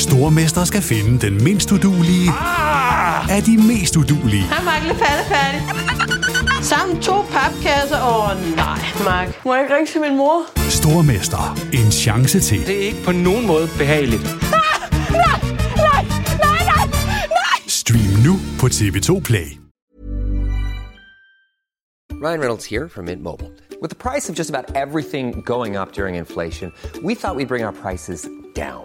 Stormester skal finde den mindst udulige Ah! af de mest udulige. Hej, Mark. Lidt færdig. Sammen to papkasser. Åh, oh, nej, Mark. Må jeg ikke ringe til min mor? Stormester. En chance til. Det er ikke på nogen måde behageligt. Stream nu på TV2 Play. Ryan Reynolds here from Mint Mobile. With the price of just about everything going up during inflation, we thought we'd bring our prices down.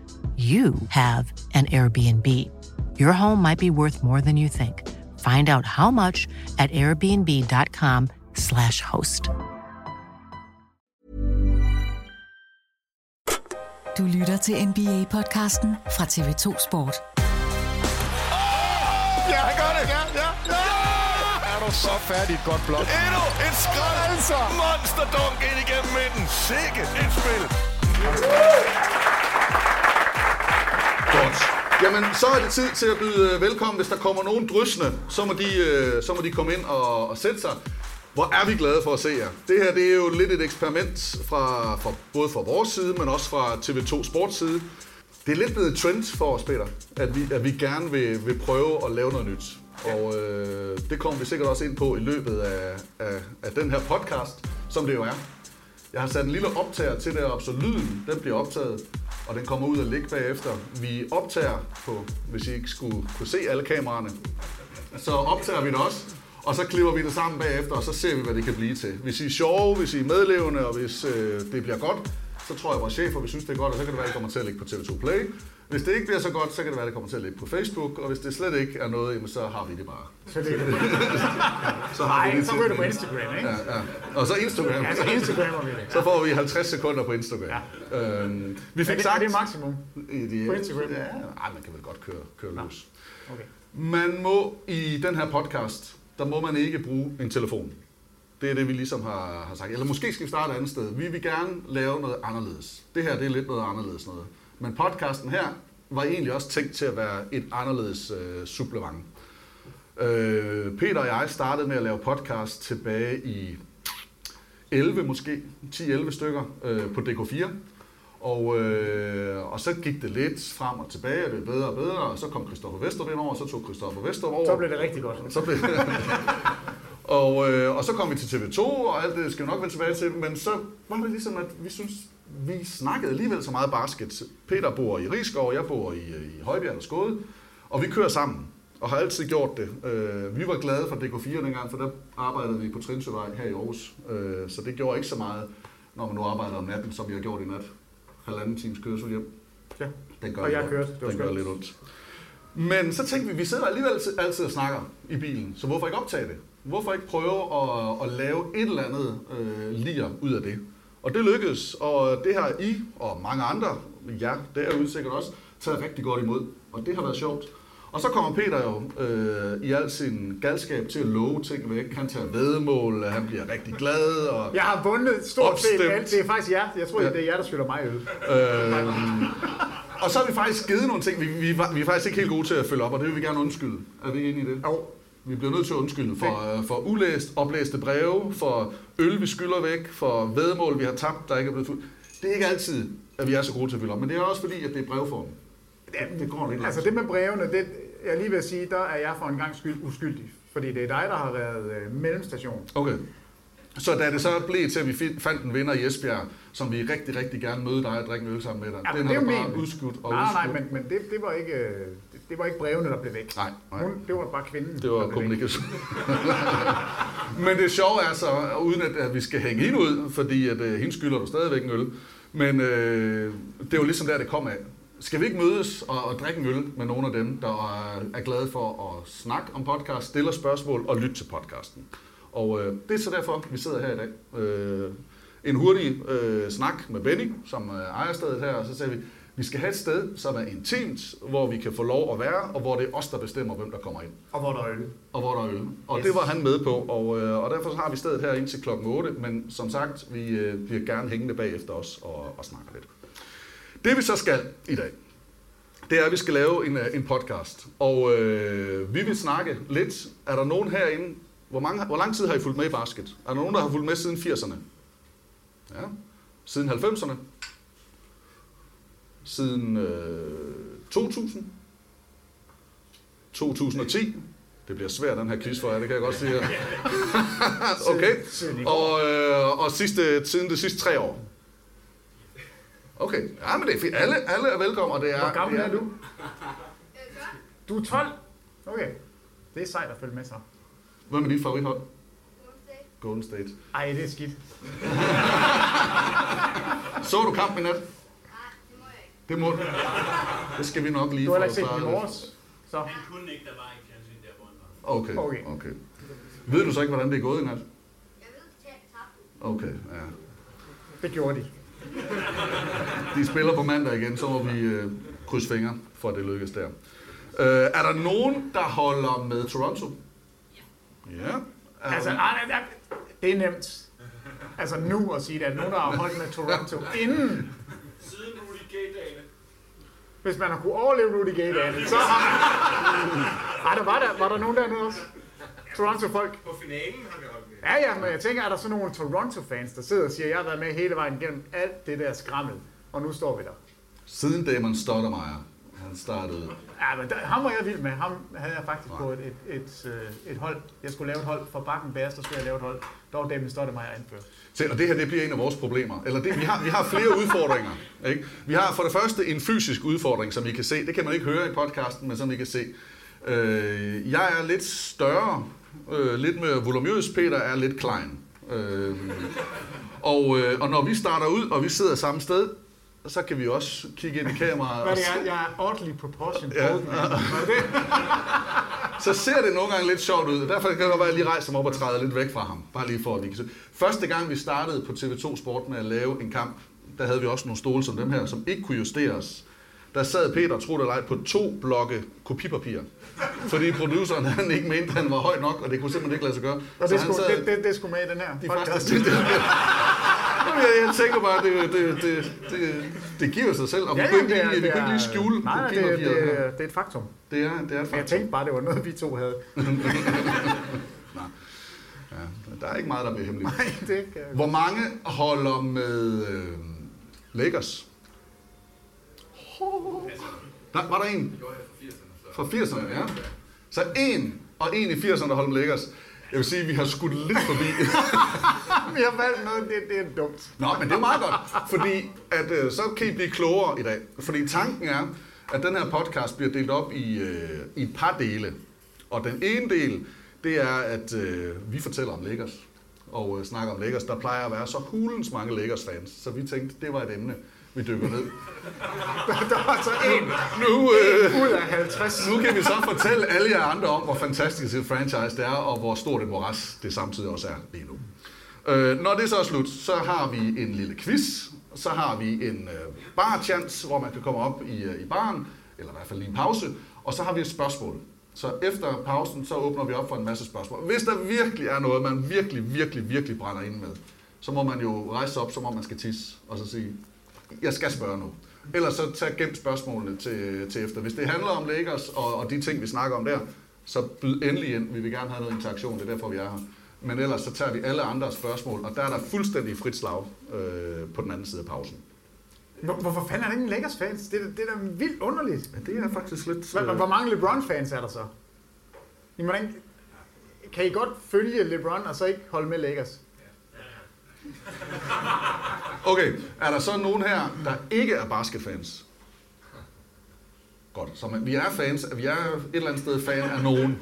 you have an Airbnb. Your home might be worth more than you think. Find out how much at airbnb.com/slash host. Du lytter til NBA-podcasten fra TV2 Sport. Ja, han gør det! Ja, ja, ja! Er du så færdig et godt blok? Endnu et skrald! Altså! Monster dunk ind igennem midten. Sikke et spil! Jamen, så er det tid til at byde øh, velkommen. Hvis der kommer nogen drøsende, så må de, øh, så må de komme ind og, og sætte sig. Hvor er vi glade for at se jer. Det her det er jo lidt et eksperiment fra, fra både fra vores side, men også fra TV2 Sports side. Det er lidt blevet et trend for os, Peter, at vi, at vi gerne vil, vil prøve at lave noget nyt. Og øh, det kommer vi sikkert også ind på i løbet af, af, af den her podcast, som det jo er. Jeg har sat en lille optager til det op, så lyden den bliver optaget, og den kommer ud og ligge bagefter. Vi optager på, hvis I ikke skulle kunne se alle kameraerne, så optager vi det også, og så klipper vi det sammen bagefter, og så ser vi, hvad det kan blive til. Hvis I er sjove, hvis I er medlevende, og hvis øh, det bliver godt, så tror jeg, at vores chefer vil synes, det er godt, og så kan det være, at I kommer til at ligge på TV2 Play. Hvis det ikke bliver så godt, så kan det være, at det kommer til at ligge på Facebook, og hvis det slet ikke er noget, jamen, så har vi det bare. Så det Så har vi Nej, det så ryger det på Instagram, ikke? Ja, ja. Og så Instagram. Ja, så Instagrammer vi det. Så får vi 50 sekunder på Instagram. Ja. Øhm, vi Er fik det, sagt... er det maksimum I de, på Instagram? Ja, ej, man kan vel godt køre, køre løs. Okay. Man må i den her podcast, der må man ikke bruge en telefon. Det er det, vi ligesom har, har sagt. Eller måske skal vi starte et andet sted. Vi vil gerne lave noget anderledes. Det her, det er lidt noget anderledes noget. Men podcasten her var egentlig også tænkt til at være et anderledes øh, supplement. Øh, Peter og jeg startede med at lave podcast tilbage i 11 måske, 10-11 stykker øh, på DK4. Og, øh, og så gik det lidt frem og tilbage, og det blev bedre og bedre, og så kom Christoffer Vestrup ind over, og så tog Christoffer Vestrup over. Så blev det rigtig godt. Så blev og, øh, og så kom vi til TV2, og alt det skal vi nok vende tilbage til, men så var det ligesom, at vi synes, vi snakkede alligevel så meget basket. Peter bor i Rigskov, jeg bor i, i Højbjerg og Skåde, og vi kører sammen, og har altid gjort det. Øh, vi var glade for DK4 dengang, for der arbejdede vi på Trinsøvej her i Aarhus, øh, så det gjorde ikke så meget, når man nu arbejder om natten, som vi har gjort i nat. Halvanden times kørsel hjem. Ja. Den gør, Og jeg kørte. Det var den gør lidt ondt. Men så tænkte vi, vi sidder alligevel altid- altid og snakker i bilen, så hvorfor ikke optage det? Hvorfor ikke prøve at, at lave et eller andet øh, lir ud af det? Og det lykkedes, og det har I og mange andre, ja, det er jo sikkert også, taget rigtig godt imod, og det har været sjovt. Og så kommer Peter jo øh, i al sin galskab til at love ting væk. Han tager vedmål, han bliver rigtig glad. Og Jeg har vundet stort set Opstemt. alt. Det er faktisk jer. Jeg tror, Ja. det er jer, der skylder mig øl. Øhm, og så har vi faktisk givet nogle ting, vi, vi, var- vi er faktisk ikke helt gode til at følge op, og det vil vi gerne undskylde. Er vi enige i det? Jo. Vi bliver nødt til at undskylde for, øh, for ulæst, oplæste breve, for øl, vi skylder væk, for vedmål, vi har tabt, der ikke er blevet fuldt. Det er ikke altid, at vi er så gode til at fylde op, men det er også fordi, at det er brevform. Ja, det går lidt Altså det med brevene, det, jeg lige vil sige, der er jeg for en gang skyld uskyldig. Fordi det er dig, der har været øh, mellemstation. Okay. Så da det så blev til, at vi fandt en vinder i Esbjerg, som vi rigtig, rigtig gerne møde dig og drikke en øl sammen med dig, Ja, den det jo der bare meningen. udskudt og Nej, nej, udskudt. men, men det, det, var ikke, øh, det, det var ikke brevene, der blev væk. Nej, nej. Hun, det var bare kvinden. Det var kommunikation. Men det sjove er så, uden at, at vi skal hænge hende ud, fordi at, uh, hende skylder du stadigvæk en øl, men øh, det er jo ligesom der, det kom af. Skal vi ikke mødes og, og drikke en øl med nogle af dem, der er, er glade for at snakke om podcast, stille spørgsmål og lytte til podcasten? Og øh, det er så derfor, vi sidder her i dag. Øh, en hurtig øh, snak med Benny, som øh, ejer stedet her, og så sagde vi, vi skal have et sted, som er intimt, hvor vi kan få lov at være, og hvor det er os, der bestemmer, hvem der kommer ind. Og hvor der er øl. Og hvor der er øl. Og Yes. det var han med på, og, øh, og derfor har vi stedet her indtil klokken 8, men som sagt, vi øh, bliver gerne hængende bagefter os og, og snakke lidt. Det vi så skal i dag, det er, at vi skal lave en, øh, en podcast. Og øh, vi vil snakke lidt. Er der nogen herinde, hvor, mange, hvor lang tid har I fulgt med i basket? Er der nogen, der har fulgt med siden 80'erne? Ja. Siden 90'erne? Siden øh, 2000? 2010? Det bliver svært, den her quiz for jer, det kan jeg godt sige. okay. Og, øh, og sidste, siden de sidste tre år? Okay, ja, men det er fint. Alle, alle er velkommen, og det er... Hvor gammel er du? Du er 12? Okay. Det er sejt at følge med så. Hvem er dit favorithold? Golden State. Ej, det er skidt. Så du kampen i nat? Det må du. Det skal vi nok lige Du har ikke få set den i morges. Så. Han kunne ikke, der var ikke fjernsyn der, hvor han var. Okay, Okay. okay. Ved du så ikke, hvordan det er gået i nat? Okay, ja. Det gjorde de. De spiller på mandag igen, så må vi øh, krydse fingre for, at det lykkes der. Øh, er der nogen, der holder med Toronto? Ja. Altså, der- nej, nej, det er nemt. Altså nu at sige, at der er nogen, der har holdt med Toronto inden. Siden Rudy Gay-dagene. Hvis man har kunne overleve Rudy Gay dagen, så har man... Ej, der var der, var der nogen dernede også? Toronto-folk? På finalen har vi holdt med. Ja, ja, men jeg tænker, er der sådan nogle Toronto-fans, der sidder og siger, jeg har været med hele vejen gennem alt det der skrammel, og nu står vi der. Siden Damon Stottermeier, han startede... Ja, men der, ham var jeg vild med. Ham havde jeg faktisk på et, et, et, øh, et hold. Jeg skulle lave et hold for Bakken Bærs, der skulle jeg lave et hold. Der var Damien Stottemeier anført. Se, og det her det bliver en af vores problemer. Eller det, vi, har, vi har flere udfordringer. Ikke? Vi har for det første en fysisk udfordring, som I kan se. Det kan man ikke høre i podcasten, men som I kan se. Øh, jeg er lidt større, øh, lidt mere volumøs. Peter er lidt klein. Øh, og, øh, og når vi starter ud, og vi sidder samme sted, så kan vi også kigge ind i kameraet. Hvad er det, se- jeg, er oddly proportioned. Ja. Det? så ser det nogle gange lidt sjovt ud. Derfor kan det godt være, at jeg lige rejser mig op og træder lidt væk fra ham. Bare lige for at vi kan se. Første gang vi startede på TV2 Sport med at lave en kamp, der havde vi også nogle stole som dem her, som ikke kunne justeres. Der sad Peter, tro det eller på to blokke kopipapir. Fordi produceren han ikke mente, at han var høj nok, og det kunne simpelthen ikke lade sig gøre. Og det, skulle, sad- det, det, det skulle med i den her de podcast. første det, det, Jamen, jeg, jeg tænker bare, det, det, det, det, det giver sig selv, og vi Ja, kunne ja, ikke, det er- lige, vi det kunne ikke er- lige skjule Nej, nej, det, det, det, det er et faktum. Det er, det er et Men jeg faktum. tænkte bare, det var noget, vi to havde. Ja, der er ikke meget, der bliver hemmeligt. Nej, det kan Hvor mange holder med øh, Lakers? Der, var der en? Fra 80'erne, ja. Så en og en i 80'erne, der holder med Lakers. Jeg vil sige, at vi har skudt lidt forbi. Vi har valgt noget, det, det er dumt. Nå, men det er meget godt, fordi at, øh, så kan I blive klogere i dag. Fordi tanken er, at den her podcast bliver delt op i, øh, i et par dele. Og den ene del, det er, at øh, vi fortæller om Lakers. Og øh, snakker om Lakers. Der plejer at være så hulens mange Lakers-fans. Så vi tænkte, det var et emne, vi dykker ned. Der var så en, Nu, øh, ud af 50. nu kan vi så fortælle alle jer andre om, hvor fantastisk et franchise det er, og hvor stort et moras det samtidig også er lige nu. Øh, når det så er slut, så har vi en lille quiz. Så har vi en øh, bar-chance, hvor man kan komme op i, øh, i baren, eller i hvert fald lige en pause. Og så har vi et spørgsmål. Så efter pausen, så åbner vi op for en masse spørgsmål. Hvis der virkelig er noget, man virkelig, virkelig, virkelig brænder ind med, så må man jo rejse op, som om man skal tisse, og så sige, jeg skal spørge nu. Ellers så tag gemt spørgsmålene til, til efter. Hvis det handler om Lakers og, og de ting, vi snakker om der, så byd endelig ind. Vi vil gerne have noget interaktion, det er derfor, vi er her. Men ellers så tager vi alle andre spørgsmål, og der er der fuldstændig frit slag øh, på den anden side af pausen. Hvor, hvorfor fanden er der ingen Lakers fans? Det, er- det er da vildt underligt. Ja, det er faktisk lidt... Hvor, hvor- hvor mange LeBron fans er der så? I må ikke, kan I godt følge LeBron og så ikke holde med Lakers? Okay, er der så nogen her, der ikke er basketfans? Godt, så man, vi er fans, vi er et eller andet sted fan af nogen.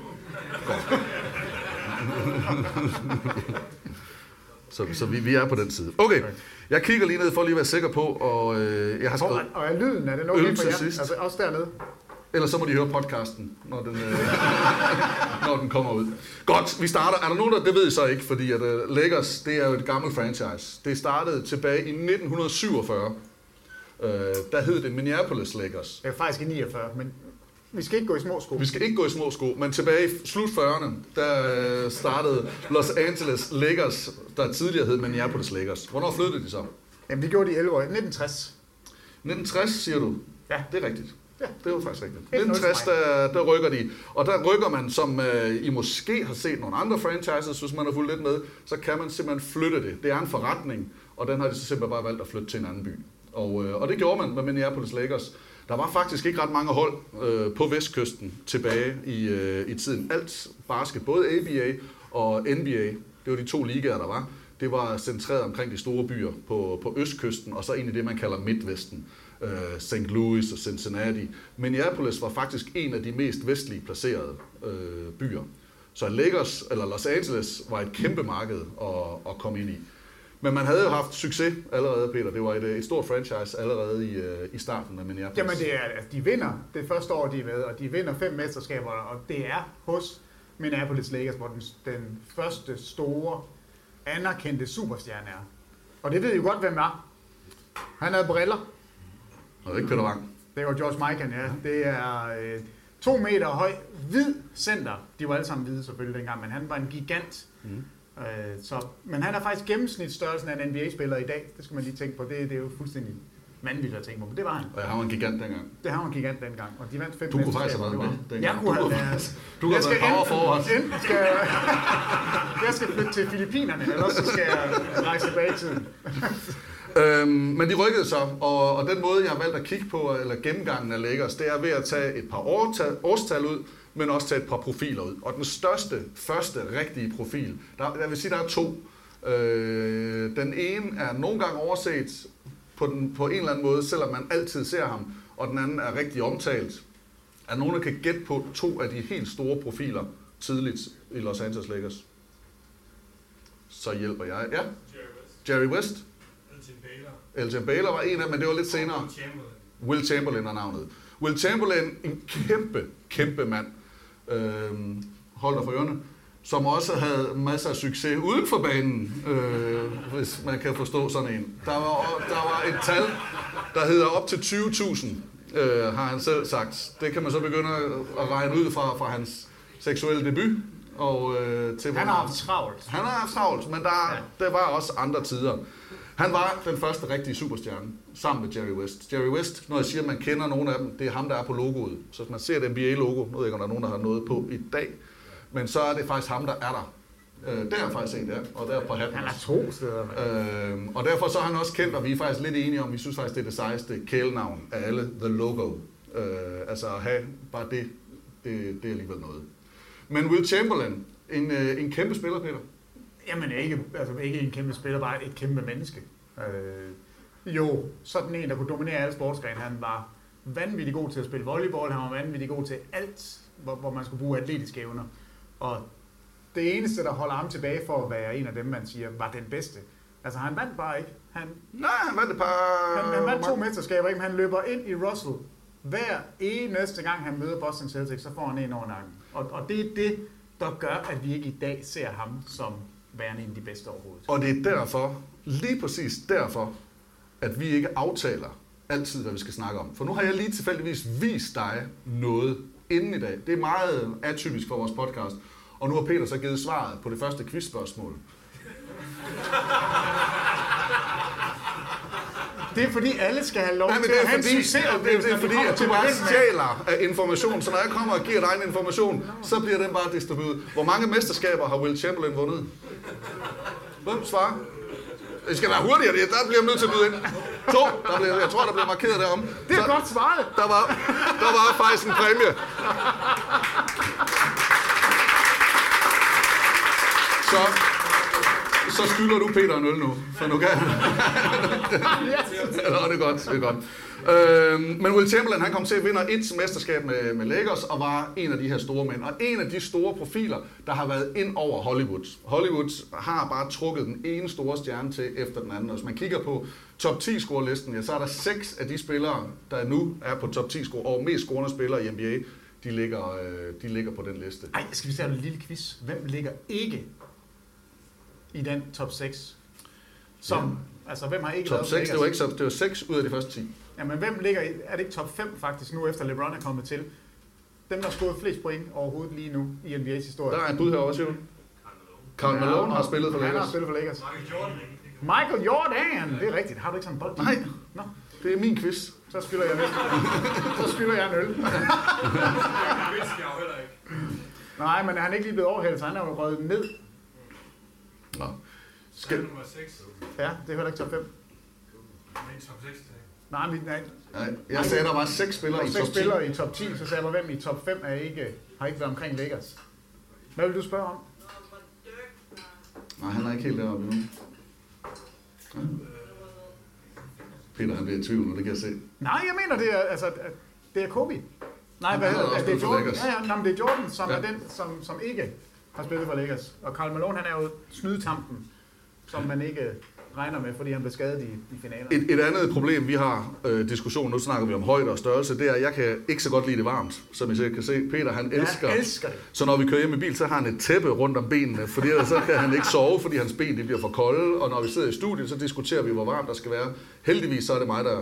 Godt. så så vi, vi er på den side. Okay, jeg kigger lige ned for lige at være sikker på, og øh, jeg har Og, skrevet og er lyden, er den okay for jer? sidst. Altså også dernede? Ellers så må de høre podcasten, når den, øh, når den kommer ud. Godt, vi starter. Er der nogen, der... Det ved I så ikke, fordi at, uh, Lakers, det er jo et gammelt franchise. Det startede tilbage i 1947. Uh, der hed det Minneapolis Lakers. Det er faktisk i 49, men vi skal ikke gå i små sko. Vi skal ikke gå i små sko, men tilbage i slut 40'erne, der øh, startede Los Angeles Lakers, der tidligere hed Minneapolis Lakers. Hvornår flyttede de så? Jamen, det gjorde de i 11 år. 1960. 1960, siger du? Ja. Det er rigtigt. Ja. Det var faktisk rigtigt. 1-0 til 1960, der, der rykker de. Og der rykker man, som øh, I måske har set nogle andre franchises, hvis man har fulgt lidt med, så kan man simpelthen flytte det. Det er en forretning, og den har de så simpelthen bare valgt at flytte til en anden by. Og, øh, og det gjorde man med Minneapolis Lakers. Der var faktisk ikke ret mange hold øh, på vestkysten tilbage i, øh, i tiden. Alt basket, både ABA og NBA, det var de to ligaer, der var, det var centreret omkring de store byer på, på østkysten, og så i det, man kalder Midtvesten. Øh, St. Louis og Cincinnati. Minneapolis var faktisk en af de mest vestlige placerede øh, byer. Så Lakers, eller Los Angeles var et kæmpe marked at, at komme ind i. Men man havde jo haft succes allerede, Peter. Det var et, øh, et stort franchise allerede i, øh, i starten af Minneapolis. Jamen, det er, altså, de vinder det første år, de er med, og de vinder fem mesterskaber, og det er hos Minneapolis Lakers, hvor den, den første store, anerkendte superstjerne er. Og det ved I jo godt, hvem er. Han havde briller. Og ikke Peter Wang. Det var George Mikan, ja. Det er øh, to meter høj, hvid center. De var alle sammen hvide selvfølgelig dengang, men han var en gigant. Mm. Øh, så, men han er faktisk gennemsnitsstørrelsen af en NBA-spiller i dag. Det skal man lige tænke på. Det, det er jo fuldstændig vanvittigt at tænke på, men det var han. Og han var en gigant dengang. Det har han gigant dengang, og de vandt fem Du kunne faktisk have været med Jeg dengang. kunne Du have kunne- været... du kunne Jeg have skal været power forward. enten skal jeg skal flytte til Filippinerne, eller så skal jeg rejse tilbage i tiden. Øhm, men de rykkede så, og, og den måde, jeg har valgt at kigge på, eller gennemgangen af Lakers, det er ved at tage et par årtal, årstal ud, men også tage et par profiler ud. Og den største, første rigtige profil, der, jeg vil sige, der er to. Øh, den ene er nogle gange overset på, den, på en eller anden måde, selvom man altid ser ham, og den anden er rigtig omtalt. Er nogen, der kan gætte på to af de helt store profiler tidligt i Los Angeles Lakers? Så hjælper jeg. Ja, Jerry West. Jerry West. Elgin Baylor var en af men det var lidt senere. Will Chamberlain er navnet. Will Chamberlain, en kæmpe, kæmpe mand. Øhm, hold dig for ørerne. Som også havde masser af succes uden for banen, øh, hvis man kan forstå sådan en. Der var, der var et tal, der hedder op til 20.000, øh, har han selv sagt. Det kan man så begynde at- at regne ud fra, fra hans seksuelle debut. Og, øh, til Han har haft travlt. Han har haft travlt, men der, ja. der var også andre tider. Han var den første rigtige superstjerne, sammen med Jerry West. Jerry West, når jeg siger, at man kender nogle af dem, det er ham, der er på logoet. Så hvis man ser et NBA-logo, nu ved jeg ikke, om der er nogen, der har noget på i dag, men så er det faktisk ham, der er der. Øh, der er faktisk en der, og der er på hatten. Han er to steder. Øh, og derfor så er han også kendt, og vi er faktisk lidt enige om, vi synes faktisk, det er det sejeste kælenavn af alle, The Logo. Øh, altså at have bare det, det, det er alligevel noget. Men Will Chamberlain, en, øh, en kæmpe spiller, Peter. Jamen ikke, altså ikke en kæmpe spiller, bare et kæmpe menneske. Øh, jo, sådan en, der kunne dominere alle sportsgrene. Han var vanvittig god til at spille volleyball, han var vanvittig god til alt, hvor, hvor man skulle bruge atletiske evner. Og det eneste, der holder ham tilbage for at være en af dem, man siger, var den bedste. Altså han vandt bare ikke. Han, Nej, han vandt et par... han, han vandt to mesterskaber, ikke? men han løber ind i Russell. Hver eneste gang han møder Boston Celtics, så får han en over nakken. Og, og det er det, der gør, at vi ikke i dag ser ham som værende en af de bedste overhovedet. Og det er derfor, lige præcis derfor, at vi ikke aftaler altid, hvad vi skal snakke om. For nu har jeg lige tilfældigvis vist dig noget inden i dag. Det er meget atypisk for vores podcast. Og nu har Peter så givet svaret på det første quizspørgsmål. Det er fordi, alle skal have lov Nej, til at have en succesoplevelse, det, er fordi at du bare stjæler af information, så når jeg kommer og giver dig en information, så bliver den bare distribueret. Hvor mange mesterskaber har Will Chamberlain vundet? Hvem svarer? Det skal være hurtigere, det. der bliver jeg nødt til at byde ind. To, der bliver, jeg tror, der bliver markeret derom. Det er godt svaret. Der var, der var faktisk en præmie. Så, så skylder du Peter en øl nu, for nu kan han. Nå, det er godt, det er godt. Øhm, men Will Chamberlain, han kom til at vinde et mesterskab med, med Lakers, og var en af de her store mænd. Og en af de store profiler, der har været ind over Hollywood. Hollywood har bare trukket den ene store stjerne til efter den anden. Og hvis man kigger på top 10 scorelisten, ja, så er der seks af de spillere, der nu er på top 10 score, og mest scorende spillere i NBA, de ligger, øh, de ligger på den liste. Ej, skal vi se en lille quiz. Hvem ligger ikke i den top 6? Som, altså, hvem har ikke Top været 6, på det var, Lakers? ikke så, det var 6 ud af de første 10. Jamen, hvem ligger i, er det ikke top 5 faktisk nu, efter LeBron er kommet til? Dem, der har scoret flest point overhovedet lige nu i NBA's historie. Der er et bud her også, jo. Karl Malone har spillet for Han har Lakers. spillet for Lakers. Michael Jordan! Det er rigtigt. Har du ikke sådan en bold? Nej. Nå, Det er min quiz. så skylder jeg øl. så skylder jeg en øl. Nej, men han er ikke lige blevet overhældet, så han er jo røget ned. Nå. Skal... nummer 6. Ja, det er heller ikke top 5. Men top 6 til. Nej, men, nej. Nej, jeg sagde, der var seks spillere Der i var top seks 10. spillere i top 10, så sagde jeg hvem i top 5 er ikke, har ikke været omkring Lakers. Hvad vil du spørge om? Nej, han er ikke helt deroppe endnu. Ja. Peter, han bliver i tvivl nu, det kan jeg se. Nej, jeg mener, det er, altså, det er Kobe. Nej, Han hvad hedder det? Er Jordan. Ja, ja, nej, men det er Jordan, som Ja. er den, som, som ikke har spillet for Lakers. Og Karl Malone, han er jo snydetampen, som man ikke regner med, fordi han blev skadet i, i finalen. Et, et andet problem, vi har øh, diskussion, nu snakker vi om højde og størrelse, det er, at jeg kan ikke så godt lide det varmt, som I sikkert kan se. Peter, han elsker, Jeg elsker det. Så når vi kører hjem i bil, så har han et tæppe rundt om benene, fordi ellers så kan han ikke sove, fordi hans ben de bliver for kolde. Og når vi sidder i studiet, så diskuterer vi, hvor varmt der skal være. Heldigvis så er det mig, der,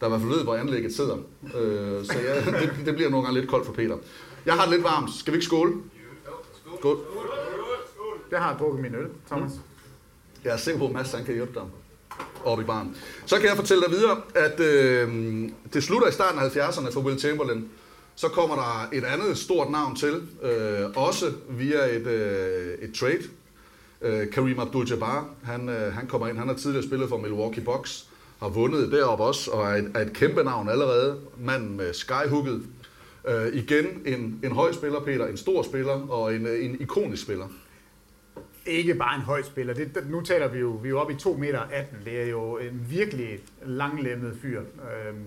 der i hvert fald ved, hvor anlægget sidder. Øh, så ja, det, det bliver nogle gange lidt koldt for Peter. Jeg har det lidt varmt. Skal vi ikke skåle? Skål. Jeg har drukket min øl, Thomas. Jeg er sikker på, at Mads han kan hjælpe dig op i baren. Så kan jeg fortælle dig videre, at øh, det slutter i starten af 70'erne for Will Chamberlain. Så kommer der et andet stort navn til, øh, også via et, øh, et trade. Øh, Kareem Abdul-Jabbar, han, øh, han kommer ind. Han har tidligere spillet for Milwaukee Bucks, har vundet deroppe også, og er et, er et kæmpe navn allerede. Manden med skyhooket. Øh, igen en, en høj spiller, Peter, en stor spiller og en, en ikonisk spiller. Ikke bare en høj spiller. Det, nu taler vi jo, vi er jo oppe i 2 meter 18. Det er jo en virkelig langlemmet fyr. Øhm,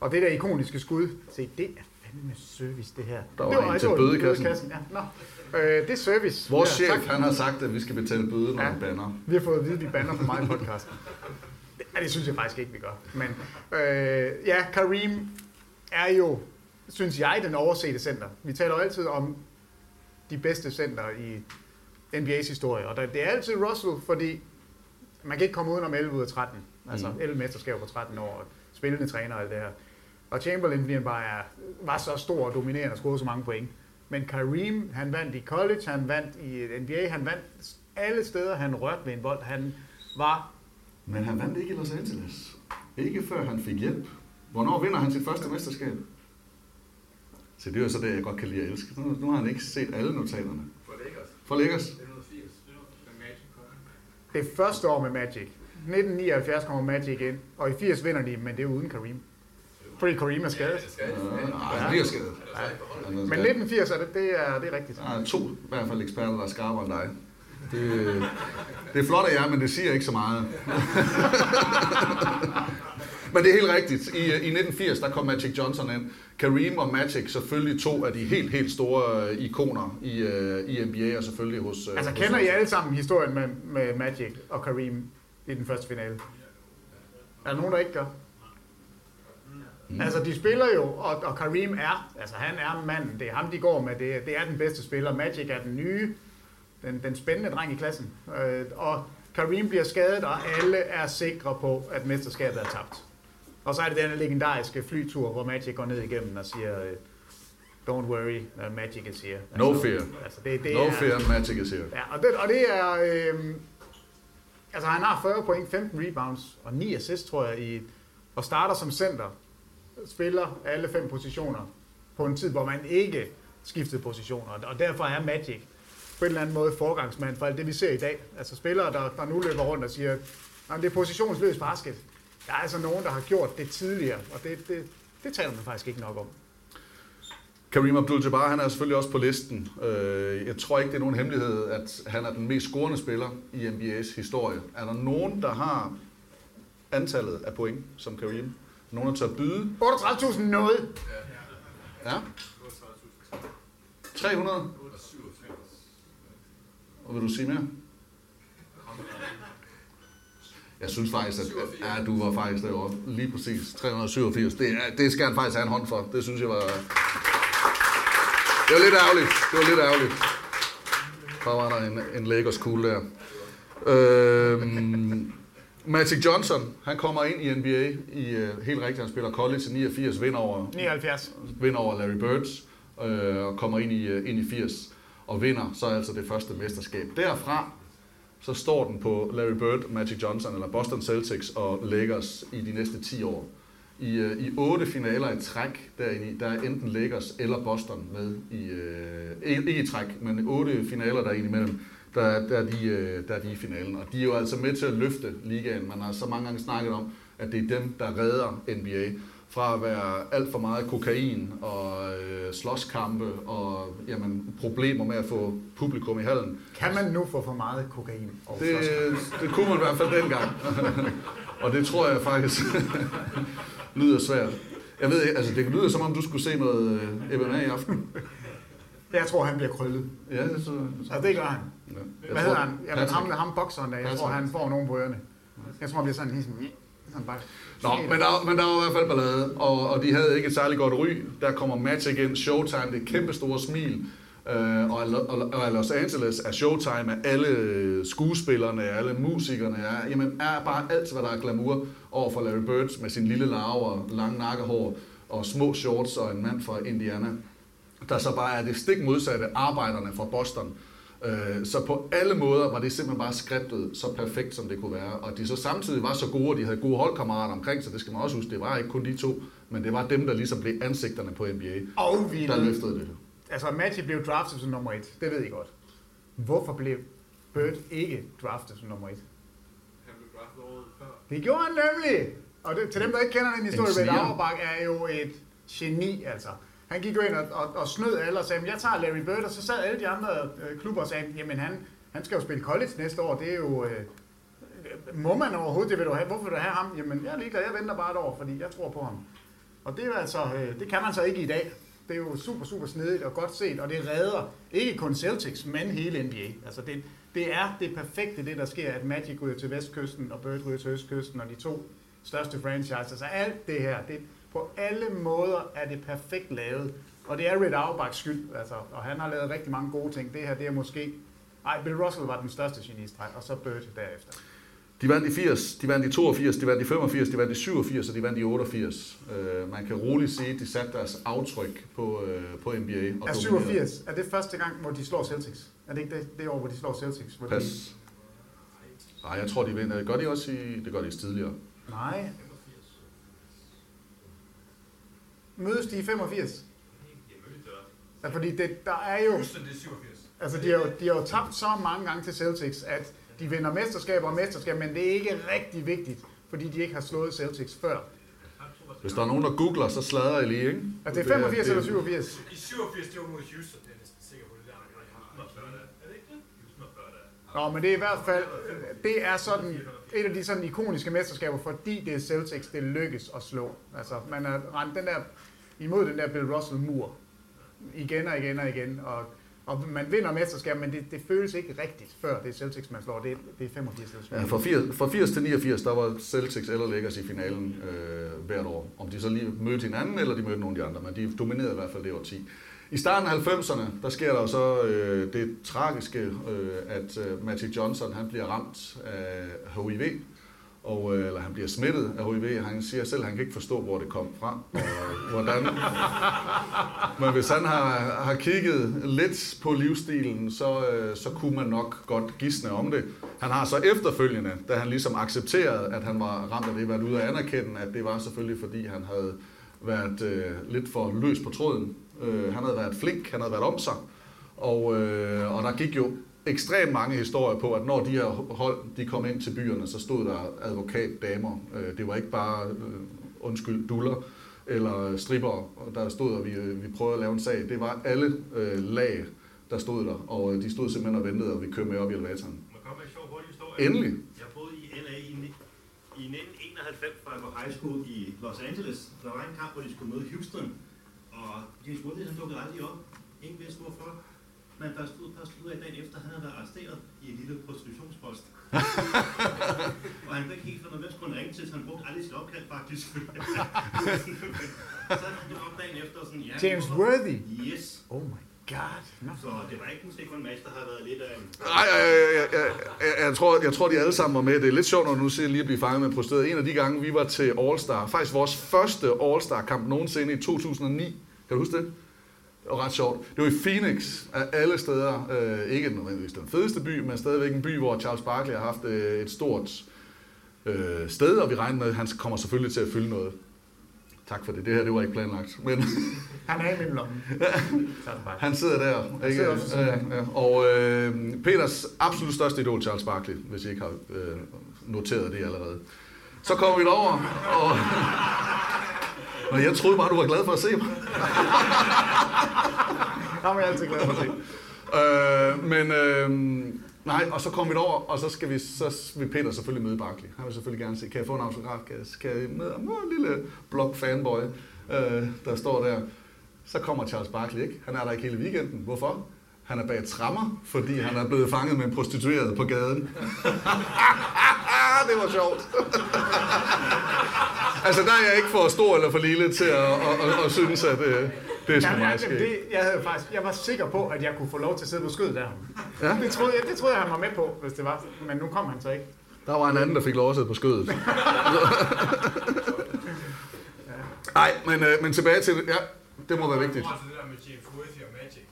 og det der ikoniske skud, se, det er fandme service, det her. Der var det en det til var bødekassen. Ja. Nå. Øh, det er service. Vores Ja, chef, tak. han har sagt, at vi skal betale bøde, når Ja. vi banner. Vi har fået at vide, at vi banner for mig i podcasten. Ja, det synes jeg faktisk ikke, vi gør. Men øh, ja, Kareem er jo, synes jeg, den oversete center. Vi taler jo altid om de bedste center i NBA's historie. Og der, det er altid Russell, fordi man kan ikke komme udenom 11 ud af 13. Altså Mhm. 11 mesterskaber på 13 år, og spillende træner og alt det her. Og Chamberlain, fordi han bare er, var så stor og dominerende og scorede så mange point. Men Kareem, han vandt i college, han vandt i NBA, han vandt alle steder, han rørte ved en bold. Han var... Men han vandt ikke i Los Angeles. Ikke før han fik hjælp. Hvornår vinder han sit første mesterskab? Så det er jo så det, jeg godt kan lide at elske. Nu, nu har han ikke set alle notaterne. For Lakers. For Lakers? 1980. Da Magic kom. Det første år med Magic. 1979 kommer Magic ind, og i 80 vinder de, men det er uden Kareem. Fordi Kareem er skadet. Nej, han bliver skadet. Men 1980 er det, det er, det er rigtigt. Der er to i hvert fald eksperter, der er skarpere end dig. Det, det er flot af jer, men det siger ikke så meget. men det er helt rigtigt. I, I 1980, der kom Magic Johnson ind. Kareem og Magic selvfølgelig to af de helt, helt store øh, ikoner i, øh, i NBA, og selvfølgelig hos... øh, Altså hos kender I alle sammen historien med, med Magic og Kareem i den første finale? Er der nogen, der ikke gør? Mm. Altså, de spiller jo, og, og Kareem er, altså han er manden, det er ham, de går med, det, er- det er den bedste spiller. Magic er den nye, den, den spændende dreng i klassen. Øh, og Kareem bliver skadet, og alle er sikre på, at mesterskabet er tabt. Og så er det den legendariske flytur, hvor Magic går ned igennem og siger, øh, don't worry, uh, Magic is here. No fear. Altså, det, det no er, fear, Magic is here. Ja, og det, og det er... Øh, Altså han har 40 point, 15 rebounds og 9 assists, tror jeg, i, og starter som center. Spiller alle fem positioner på en tid, hvor man ikke skiftede positioner. Og derfor er Magic på en eller anden måde forgangsmand for alt det, vi ser i dag. Altså spillere, der, der nu løber rundt og siger, at det er positionsløs basket. Der er altså nogen, der har gjort det tidligere, og det, det, det taler man faktisk ikke nok om. Kareem Abdul-Jabbar, han er selvfølgelig også på listen. Øh, Jeg tror ikke, det er nogen hemmelighed, at han er den mest scorende spiller i NBA's historie. Er der nogen, der har antallet af point som Kareem? Nogen, der tør byde? 38.000 noget. Ja. 300? Og vil du sige mere? Jeg synes faktisk, at ja, du var faktisk derovre. Lige præcis. 387. Det, er- det skal han faktisk have en hånd for. Det synes jeg var... Det var lidt ærgerligt. Det var lidt ærgerligt. Der var der en, en Lakers cool der. Øhm, Magic Johnson, han kommer ind i NBA i uh, helt rigtigt. Han spiller college i 89, vinder over 79. vinder over Larry Birds øh, og kommer ind i, øh, ind i 80 og vinder så altså det første mesterskab. Derfra så står den på Larry Bird, Magic Johnson eller Boston Celtics og Lakers i de næste 10 år. I, øh, i otte finaler i træk derinde, der er enten Lakers eller Boston med i, øh, ikke, i træk, men otte finaler der imellem, der, der, er de, øh, der er de i finalen. Og de er jo altså med til at løfte ligaen. Man har så mange gange snakket om, at det er dem, der redder NBA fra at være alt for meget kokain og øh, slåskampe og jamen, problemer med at få publikum i hallen. Kan man nu få for meget kokain? Og Det, det kunne man i hvert fald dengang. og det tror jeg faktisk lyder svært. Jeg ved altså det lyder som om du skulle se noget øh, MMA i aften. Jeg tror, han bliver krøllet. Ja, det, så, Ja, det gør han. Ja. Jeg Hvad tror- hedder han? Jamen, ham, ham bokseren der. Jeg tror, Patrick. han får nogen på ørerne. Jeg tror, han bliver sådan helt bare, Nå, men der, men der var i hvert fald ballade, og, og de havde ikke et særligt godt ry. Der kommer Magic ind, Showtime, det kæmpe store smil. Øh, og, og, og Los Angeles er Showtime, at alle skuespillerne, alle musikerne er, jamen, er bare alt, hvad der er glamour over for Larry Bird med sin lille larve og lange nakkehår og små shorts og en mand fra Indiana. Der så bare er det stik modsatte arbejderne fra Boston. Øh, Så på alle måder var det simpelthen bare skriptet så perfekt, som det kunne være. Og de så samtidig var så gode, og de havde gode holdkammerater omkring sig, det skal man også huske. Det var ikke kun de to, men det var dem, der ligesom blev ansigterne på NBA, Og vi der ved- løftede det. Altså, Magic blev draftet som nummer et. Det ved I godt. Hvorfor blev Bird ikke draftet som nummer et? Han blev draftet året før. Det gjorde han nemlig! Og det, til dem, der ikke kender den historie, sniger. Auerbach er jo et geni, altså. Han gik jo ind og, og, og snød alle og sagde, jeg tager Larry Bird, og så sad alle de andre øh, klubber og sagde, jamen han, han skal jo spille college næste år, det er jo... Øh, øh, må man overhovedet det, vil du have? Hvorfor vil du have ham? Jamen, jeg er ligeglad, jeg venter bare et år, fordi jeg tror på ham. Og det er altså, øh, det kan man så ikke i dag. Det er jo super, super snedigt og godt set, og det redder ikke kun Celtics, men hele NBA. Altså det, det er det perfekte, det der sker, at Magic ryger til vestkysten, og Bird ryger til østkysten, og de to største franchises. Altså alt det her, det, på alle måder er det perfekt lavet. Og det er Red Auerbachs skyld, altså, og han har lavet rigtig mange gode ting. Det her, det er måske... Ej, Bill Russell var den største genistreg, og så Bird derefter. De vandt i 80, de vandt i 82, de vandt i 85, de vandt i 87 og de vandt i 88. Øh, man kan roligt sige, at de satte deres aftryk på, øh, på NBA. Og Er dominerede. 87, er det første gang, hvor de slår Celtics? Er det ikke det, det år, hvor de slår Celtics? Hvor de, Pas. Nej, jeg tror, de vinder. Gør de også i... Det gør de tidligere. nej. Mødes de i 85? Ja, fordi det, der er jo... Houston, det er 87. Altså, de har, jo- de har jo tabt så mange gange til Celtics, at de vinder mesterskaber og mesterskaber, men det er ikke rigtig vigtigt, fordi de ikke har slået Celtics før. Hvis der er nogen, der googler, så slader jeg lige, ikke? Er det 85 eller 87? I 87, det var mod Houston, det er næsten sikker på, det der. Er det ikke det? Nå, men det er i hvert fald, det er sådan et af de sådan ikoniske mesterskaber, fordi det er Celtics, det lykkes at slå. Altså, man har rendt den der, imod den der Bill Russell-mur igen og igen og igen, og, og man vinder mesterskabet, men det, det føles ikke rigtigt, før det er Celtics, man slår. Det, det er 85 eller Ja, fra, 80, fra 80 til 89, der var Celtics eller Lakers i finalen øh, hvert år. Om de så lige mødte hinanden, eller de mødte nogle af de andre, men de dominerede i hvert fald det år 10. I starten af 90'erne, der sker der jo så øh, det tragiske, øh, at øh, Magic Johnson han bliver ramt af HIV, og, øh, eller han bliver smittet af HIV. Han siger selv, at han kan ikke forstå, hvor det kom fra, og hvordan. Men hvis han har, har kigget lidt på livsstilen, så, øh, så kunne man nok godt gisne om det. Han har så efterfølgende, da han ligesom accepterede, at han var ramt af det, været ude at anerkende, at det var selvfølgelig, fordi han havde været øh, lidt for løs på tråden. Øh, han havde været flink, han havde været om sig, og, øh, og der gik jo ekstremt mange historier på, at når de her hold de kom ind til byerne, så stod der advokatdamer. Øh, Det var ikke bare, øh, undskyld, duller eller stripper, der stod, og vi, øh, vi prøvede at lave en sag. Det var alle øh, lag, der stod der, og de stod simpelthen og ventede, og vi kørte med op i elevatoren. Man kommer med en sjov hurtig historie. Endelig. Jeg boede i LA i, i 1991, før jeg var high school i Los Angeles. Der var en kamp, hvor de skulle møde Houston, og James Woodley, han dukkede aldrig op. Ingen vidste hvorfor. Men først ud, først ud af dagen efter, han havde været arresteret i en lille prostitutionspost. og han kunne ikke helt finde, hvem skulle han ringe til, så han brugte aldrig sit opkald faktisk. så han dukkede op dagen efter sådan, ja. James hvorfor? Worthy? Yes. Oh my god. No. Så det var ikke måske kun Mads, der havde været lidt af en... Nej, jeg, jeg, jeg, jeg, jeg, jeg, tror, jeg tror, de alle sammen var med. Det er lidt sjovt, når du nu siger lige at blive fanget med prostitueret. En af de gange, vi var til All-Star, faktisk vores første All-Star-kamp nogensinde i 2009. Kan du huske det? Var ret sjovt. Det var i Phoenix af alle steder. Øh, ikke nødvendigvis den fedeste by, men stadigvæk en by, hvor Charles Barkley har haft øh, et stort øh, sted, og vi regner med, at han kommer selvfølgelig til at fylde noget. Tak for det. Det her, det var ikke planlagt. Men Han er i min lomme. han sidder der. Han Ikke? sidder også ja, ja. Og øh, Peters absolut største idol, Charles Barkley, hvis I ikke har øh, noteret det allerede. Så kommer vi derover, og... Nå, jeg troede bare, du var glad for at se mig. Ham er jeg altid glad for at se. Øh, men øh, nej, og så kommer vi derover, og så skal vi, så vil Peter selvfølgelig møde Barkley. Han vil selvfølgelig gerne se, kan jeg få en autograf? Kan jeg, kan jeg? Åh, en lille blok fanboy, øh, der står der. Så kommer Charles Barkley ikke. Han er der ikke hele weekenden. Hvorfor? Han er bag trammer, fordi han er blevet fanget med en prostitueret på gaden. det var sjovt. altså, der er jeg ikke for stor eller for lille til at, at, at, at synes, at øh, det er sgu meget jeg, skægt. det, jeg, havde faktisk, jeg var sikker på, at jeg kunne få lov til at sidde på skødet der. Ja. Det, troede jeg, det troede jeg, han var med på, hvis det var. Men nu kom han så ikke. Der var en anden, der fik lov at sidde på skødet. Nej, men, øh, men tilbage til... Ja, det må være vigtigt. Det der med James Worthy og Magic,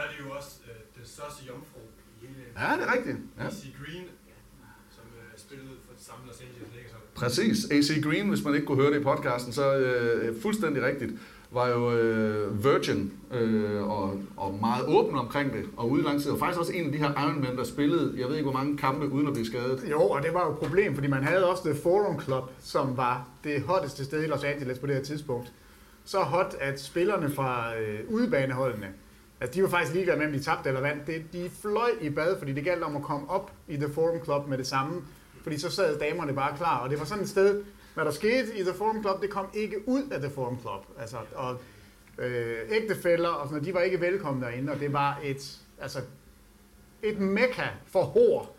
så havde de jo også øh, den største jomfru i hele... Ja, det er rigtigt. Ja. AC Green, som øh, spillede for det samme Los Angeles Lakers. Præcis. AC Green, hvis man ikke kunne høre det i podcasten, så øh, fuldstændig rigtigt, var jo øh, virgin øh, og, og meget åben omkring det, og ude i lang tid. Og faktisk også en af de her Ironman, der spillede, jeg ved ikke hvor mange kampe, uden at blive skadet. Jo, og det var jo et problem, fordi man havde også The Forum Club, som var det hotteste sted i Los Angeles på det her tidspunkt. Så hot, at spillerne fra øh, udebaneholdene, altså de var faktisk ligeglade med, om de tabte eller vandt. Det, de fløj i bad, fordi det galt om at komme op i The Forum Club med det samme. Fordi så sad damerne bare klar, og det var sådan et sted, hvad der skete i The Forum Club, det kom ikke ud af The Forum Club. Altså, og øh, ægtefæller og sådan noget, de var ikke velkomne derinde, og det var et, altså, et mekka for hår.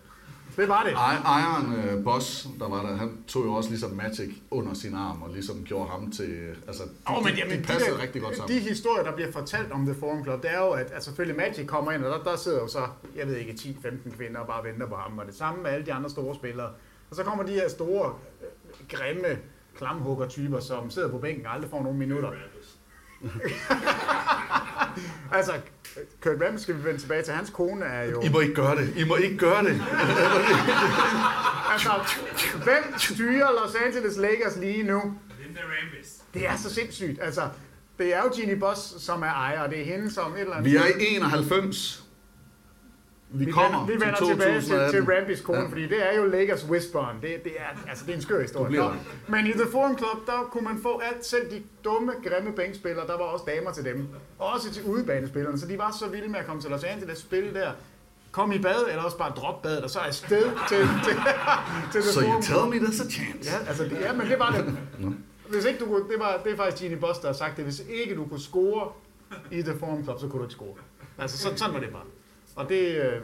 Det var det. Ej- Ejeren øh, Boss, der var der, han tog jo også ligesom Magic under sin arm, og ligesom gjorde ham til... Altså, de, Oh, men, de, jamen, de passede der- rigtig godt sammen. De historier, der bliver fortalt om The Forum Club, det er jo, at, at selvfølgelig Magic kommer ind, og der, der sidder jo så, jeg ved ikke, 10-15 kvinder og bare venter på ham, og det samme med alle de andre store spillere. Og så kommer de her store, øh, grimme klamhugger-typer, som sidder på bænken og aldrig får nogen minutter. altså, Kurt Rambis skal vi vende tilbage til. Hans kone er jo... I må ikke gøre det. I må ikke gøre det. Altså, hvem styrer Los Angeles Lakers lige nu? Linda Rambis. Det er så sindssygt. Altså, det er jo Ginny Boss, som er ejer, og det er hende, som et eller andet... Vi er i 91. Vi, vi kommer vender, vi vender til tilbage til, 2018. til Rambis kone, Ja. fordi det er jo Lakers Whisberen. Det, det, er, altså, det er en skør historie. Nå, Men i The Forum Club, der kunne man få alt, selv de dumme, grimme bænkspillere, der var også damer til dem. Også til udebanespillerne, så de var så vilde med at komme til Los Angeles og spille der. Kom i bad, eller også bare drop badet, og så afsted til, til, til The So you Forum tell Club. me there's a chance. Ja, altså, det, ja, men det var det. Hvis ikke du kunne, det, var, det er faktisk Gini Boss, der har sagt det. Hvis ikke du kunne score i The Forum Club, så kunne du ikke score. Altså, sådan, sådan var det bare. Og det, øh,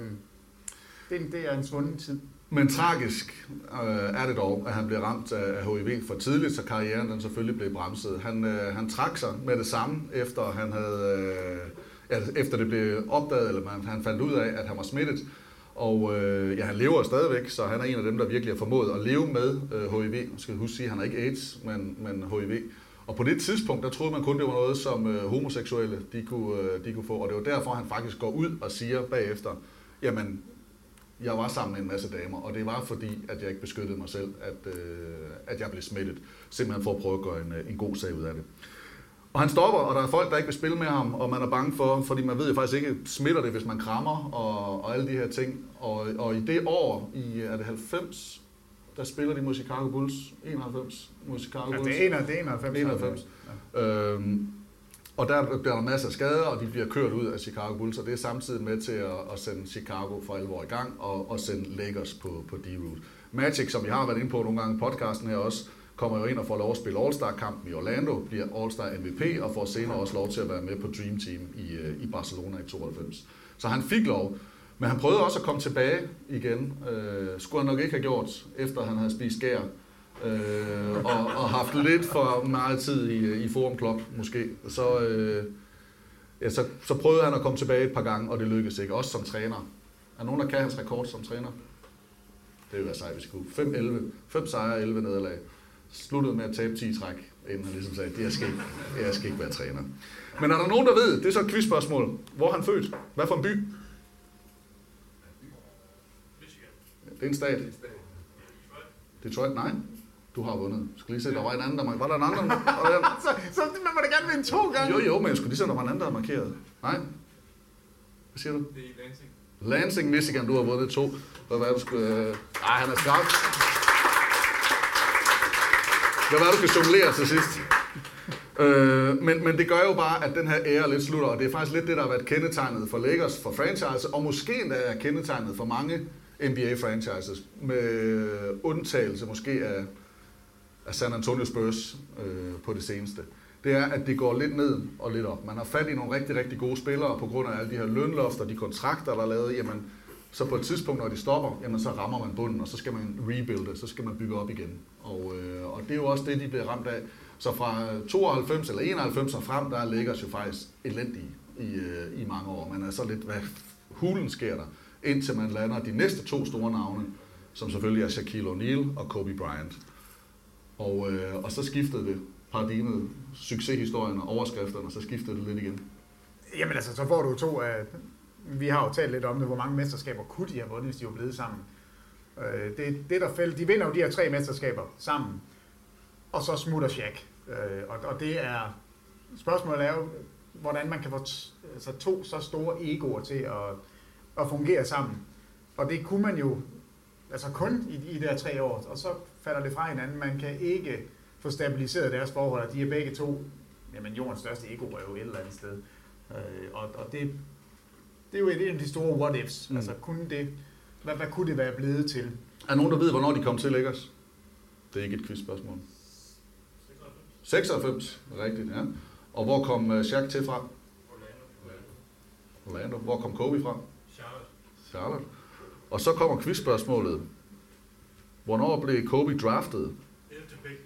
det, det er en svunden tid. Men tragisk øh, er det dog, at han blev ramt af, HIV for tidligt, så karrieren den selvfølgelig blev bremset. Han, øh, han trak sig med det samme, efter han havde, øh, ja, efter det blev opdaget, eller man, han fandt ud af, at han var smittet. Og øh, ja, han lever stadigvæk, så han er en af dem, der virkelig har formået at leve med øh, HIV. Jeg skal huske at at han har ikke AIDS, men, men HIV. Og på det tidspunkt, der troede man kun, det var noget, som øh, homoseksuelle de kunne, øh, de kunne få. Og det var derfor, han faktisk går ud og siger bagefter, jamen, jeg var sammen med en masse damer, og det var fordi, at jeg ikke beskyttede mig selv, at, øh, at jeg blev smittet. Simpelthen for at prøve at gøre en, øh, en god sag ud af det. Og han stopper, og der er folk, der ikke vil spille med ham, og man er bange for, fordi man ved jo faktisk ikke, smitter det, hvis man krammer, og, og alle de her ting. Og, og i det år, i er det 90, der spiller de mod Chicago Bulls, 91 mod Chicago Ja, Bulls. det er 91. 91. Øhm, og der bliver der masser af skader, og de bliver kørt ud af Chicago Bulls, og det er samtidig med til at, at sende Chicago for alvor i gang, og, og sende Lakers på, på D-route. Magic, som vi har været inde på nogle gange i podcasten her også, kommer jo ind og får lov at spille All-Star-kampen i Orlando, bliver All-Star MVP, og får senere også lov til at være med på Dream Team i, øh, i Barcelona i 92. Så han fik lov, men han prøvede også at komme tilbage igen. Øh, skulle han nok ikke have gjort, efter han havde spist skær, øh, og, og haft lidt for meget tid i, i Forum Club måske. Så, øh, ja, så, så prøvede han at komme tilbage et par gange, og det lykkedes ikke. Også som træner. Er nogen, der kan hans rekord som træner? Det ville være sejt, hvis vi kunne. 5-11. 5 sejre, 11 nederlag. Sluttede med at tabe 10 træk, inden han ligesom sagde, det jeg skal, ikke, jeg skal ikke være træner. Men er der nogen, der ved, det er så et quizspørgsmål, hvor han født? Hvad for en by? Det er en stat. Detroit, nej. Du har vundet. Jeg skal lige se, der var en anden, der markerede. Var der en anden? Der... så, så man må da gerne vinde to gange. Jo, jo, men jeg skulle lige se, der var en anden, der markeret. Nej. Hvad siger du? Det er Lansing. Lansing, Michigan, du har vundet to. Hvad var det, du skulle... øh, Ej, han er skarp. Hvad var det, du kan jonglere til sidst? Øh, men, men det gør jo bare, at den her ære lidt slutter, og det er faktisk lidt det, der har været kendetegnet for Lakers, for franchise, og måske endda er kendetegnet for mange NBA-franchises, med undtagelse måske af, af San Antonio Spurs øh, på det seneste. Det er, at det går lidt ned og lidt op. Man har fat i nogle rigtig, rigtig gode spillere, på grund af alle de her lønlofter, de kontrakter, der er lavet, jamen, så på et tidspunkt, når de stopper, jamen, så rammer man bunden, og så skal man rebuilde, så skal man bygge op igen. Og, øh, og det er jo også det, de bliver ramt af. Så fra 92 eller 91 og frem, der ligger jo faktisk elendige i, øh, i mange år. Man er så lidt, hvad hulen sker der, indtil man lander de næste to store navne, som selvfølgelig er Shaquille O'Neal og Kobe Bryant. Og, øh, og så skiftede det paradigmet, succeshistorien og overskrifterne, og så skiftede det lidt igen. Jamen altså, så får du to af... Vi har jo talt lidt om det, hvor mange mesterskaber kunne de have vundet, hvis de var blevet sammen. Øh, Det, det der fælde, de vinder jo de her tre mesterskaber sammen, og så smutter Shaq. Øh, Og, og det er... Spørgsmålet er jo, hvordan man kan få t- altså to så store egoer til at, at fungere sammen. Og det kunne man jo altså kun i, i de her tre år, og så falder det fra hinanden. Man kan ikke få stabiliseret deres forhold, og de er begge to, jamen jordens største ego er jo et eller andet sted. Øh, og, og det, det er jo et af de store what-ifs. Mm. Altså kunne det, hvad, hvad kunne det være blevet til? Er der nogen, der ved, hvornår de kom til Lakers? Det er ikke et quizspørgsmål. 96, rigtigt, ja. Og hvor kom øh, Shaq til fra? Orlando. Hvor kom Kobe fra? Charlotte. Og så kommer quizspørgsmålet. Hvornår blev Kobe draftet? 11. pick.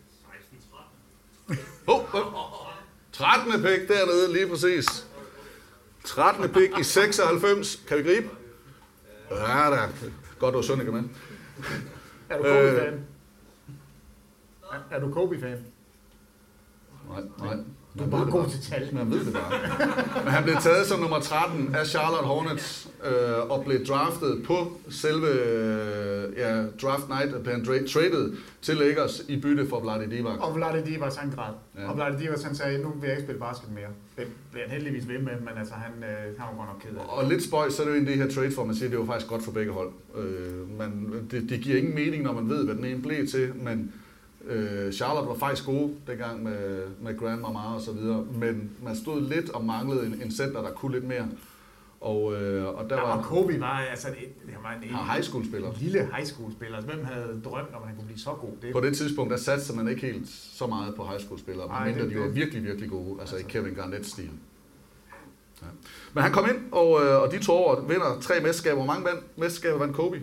16-13. Oh, oh. 13. pick dernede, lige præcis. 13. pick i 96. Kan vi gribe? Ja, da. Godt, du var Sønneke med. Er du Øh. Kobe-fan? Er, er du Kobe-fan? Nej, nej. Du er Man bare det god til tal. Man ved det bare. Men han blev taget som nummer 13 af Charlotte Hornets øh, og blev draftet på selve øh, ja, draft night, blev han dra- traded til Lakers i bytte for Vlade Divac. Og Vlade Divac, han græd. Ja. Og Vlade Divac, han sagde, nu vil jeg ikke spille basket mere. Det blev han heldigvis ved med, men altså, han, øh, han var godt nok ked af det. Og lidt spøjs, så er det jo en af de her trades, hvor man siger, det var faktisk godt for begge hold. Øh, men det, det giver ingen mening, når man ved, hvad den ene blev til, men øh, Charlotte var faktisk gode dengang med, med Grant Mamar og så videre, men man stod lidt og manglede en, en center, der kunne lidt mere. Og, øh, og der Ja, var og Kobe var, altså, et, han var en, var high school spiller. en lille high school spiller. Altså, hvem havde drømt om, at han kunne blive så god? Det, På det tidspunkt, der satte man ikke helt så meget på high school spillere, Ej, medmindre det- de var det- virkelig, virkelig gode, altså, i Kevin Garnett-stil. Ja. Men han kom ind, og, øh, og de to år vinder tre mesterskaber. Hvor mange vand, mesterskaber vandt Kobe?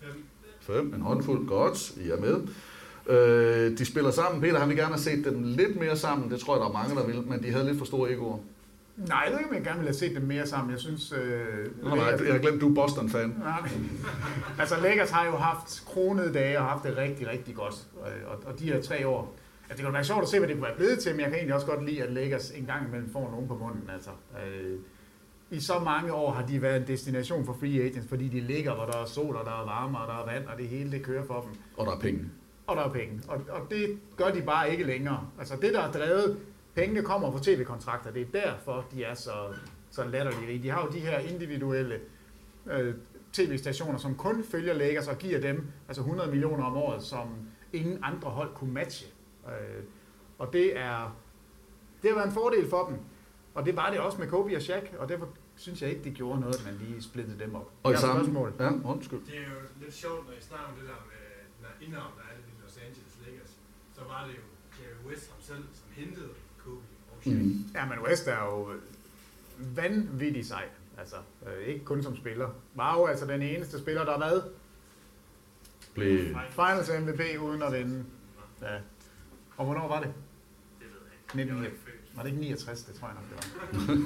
Fem. Fem, en håndfuld. Godt, I er med. Øh, de spiller sammen. Peter, han vil gerne have set dem lidt mere sammen. Det tror jeg, der er mange, der vil. Men de havde lidt for store egoer. Nej, jeg ved ikke, om jeg gerne ville have set dem mere sammen. Jeg synes... Øh, Nå, nej, jeg har glemt, du er Boston-fan. Nej, altså Lakers har jo haft kronede dage og haft det rigtig, rigtig godt. Øh, Og, og de her tre år... Altså, det kunne være sjovt at se, hvad det kunne være blevet til, men jeg kan egentlig også godt lide, at Lakers en gang imellem får nogen på munden. Altså, øh, I så mange år har de været en destination for free agents, fordi de ligger, hvor der er sol, og der er varme, og der er vand, og det hele det kører for dem. Og der er penge. Og der er penge. Og, og det gør de bare ikke længere. Altså det, der er drevet, pengene kommer fra tv-kontrakter. Det er derfor, de er så, så latterlige. De har jo de her individuelle øh, tv-stationer, som kun følger Lakers og giver dem altså 100 millioner om året, som ingen andre hold kunne matche. Øh, og det er det har været en fordel for dem. Og det var det også med Kobe og Shaq, og derfor synes jeg ikke, det gjorde noget, at man lige splittede dem op. Og i Det et samme... spørgsmål. Ja, undskyld. Det er jo lidt sjovt, når I snakker om det der med, når indnavn der er det i Los Angeles Lakers, så var det jo Jerry West ham selv, som hentede Kobe og Shaq. Mm. Ja, men West er jo vanvittig sej. Altså, øh, ikke kun som spiller. Var jo altså den eneste spiller, der har været Blev... Finals MVP uden at vinde. Ja. Og hvornår var det? Det ved jeg ikke. 19, var det ikke 69? Det tror jeg nok, det var.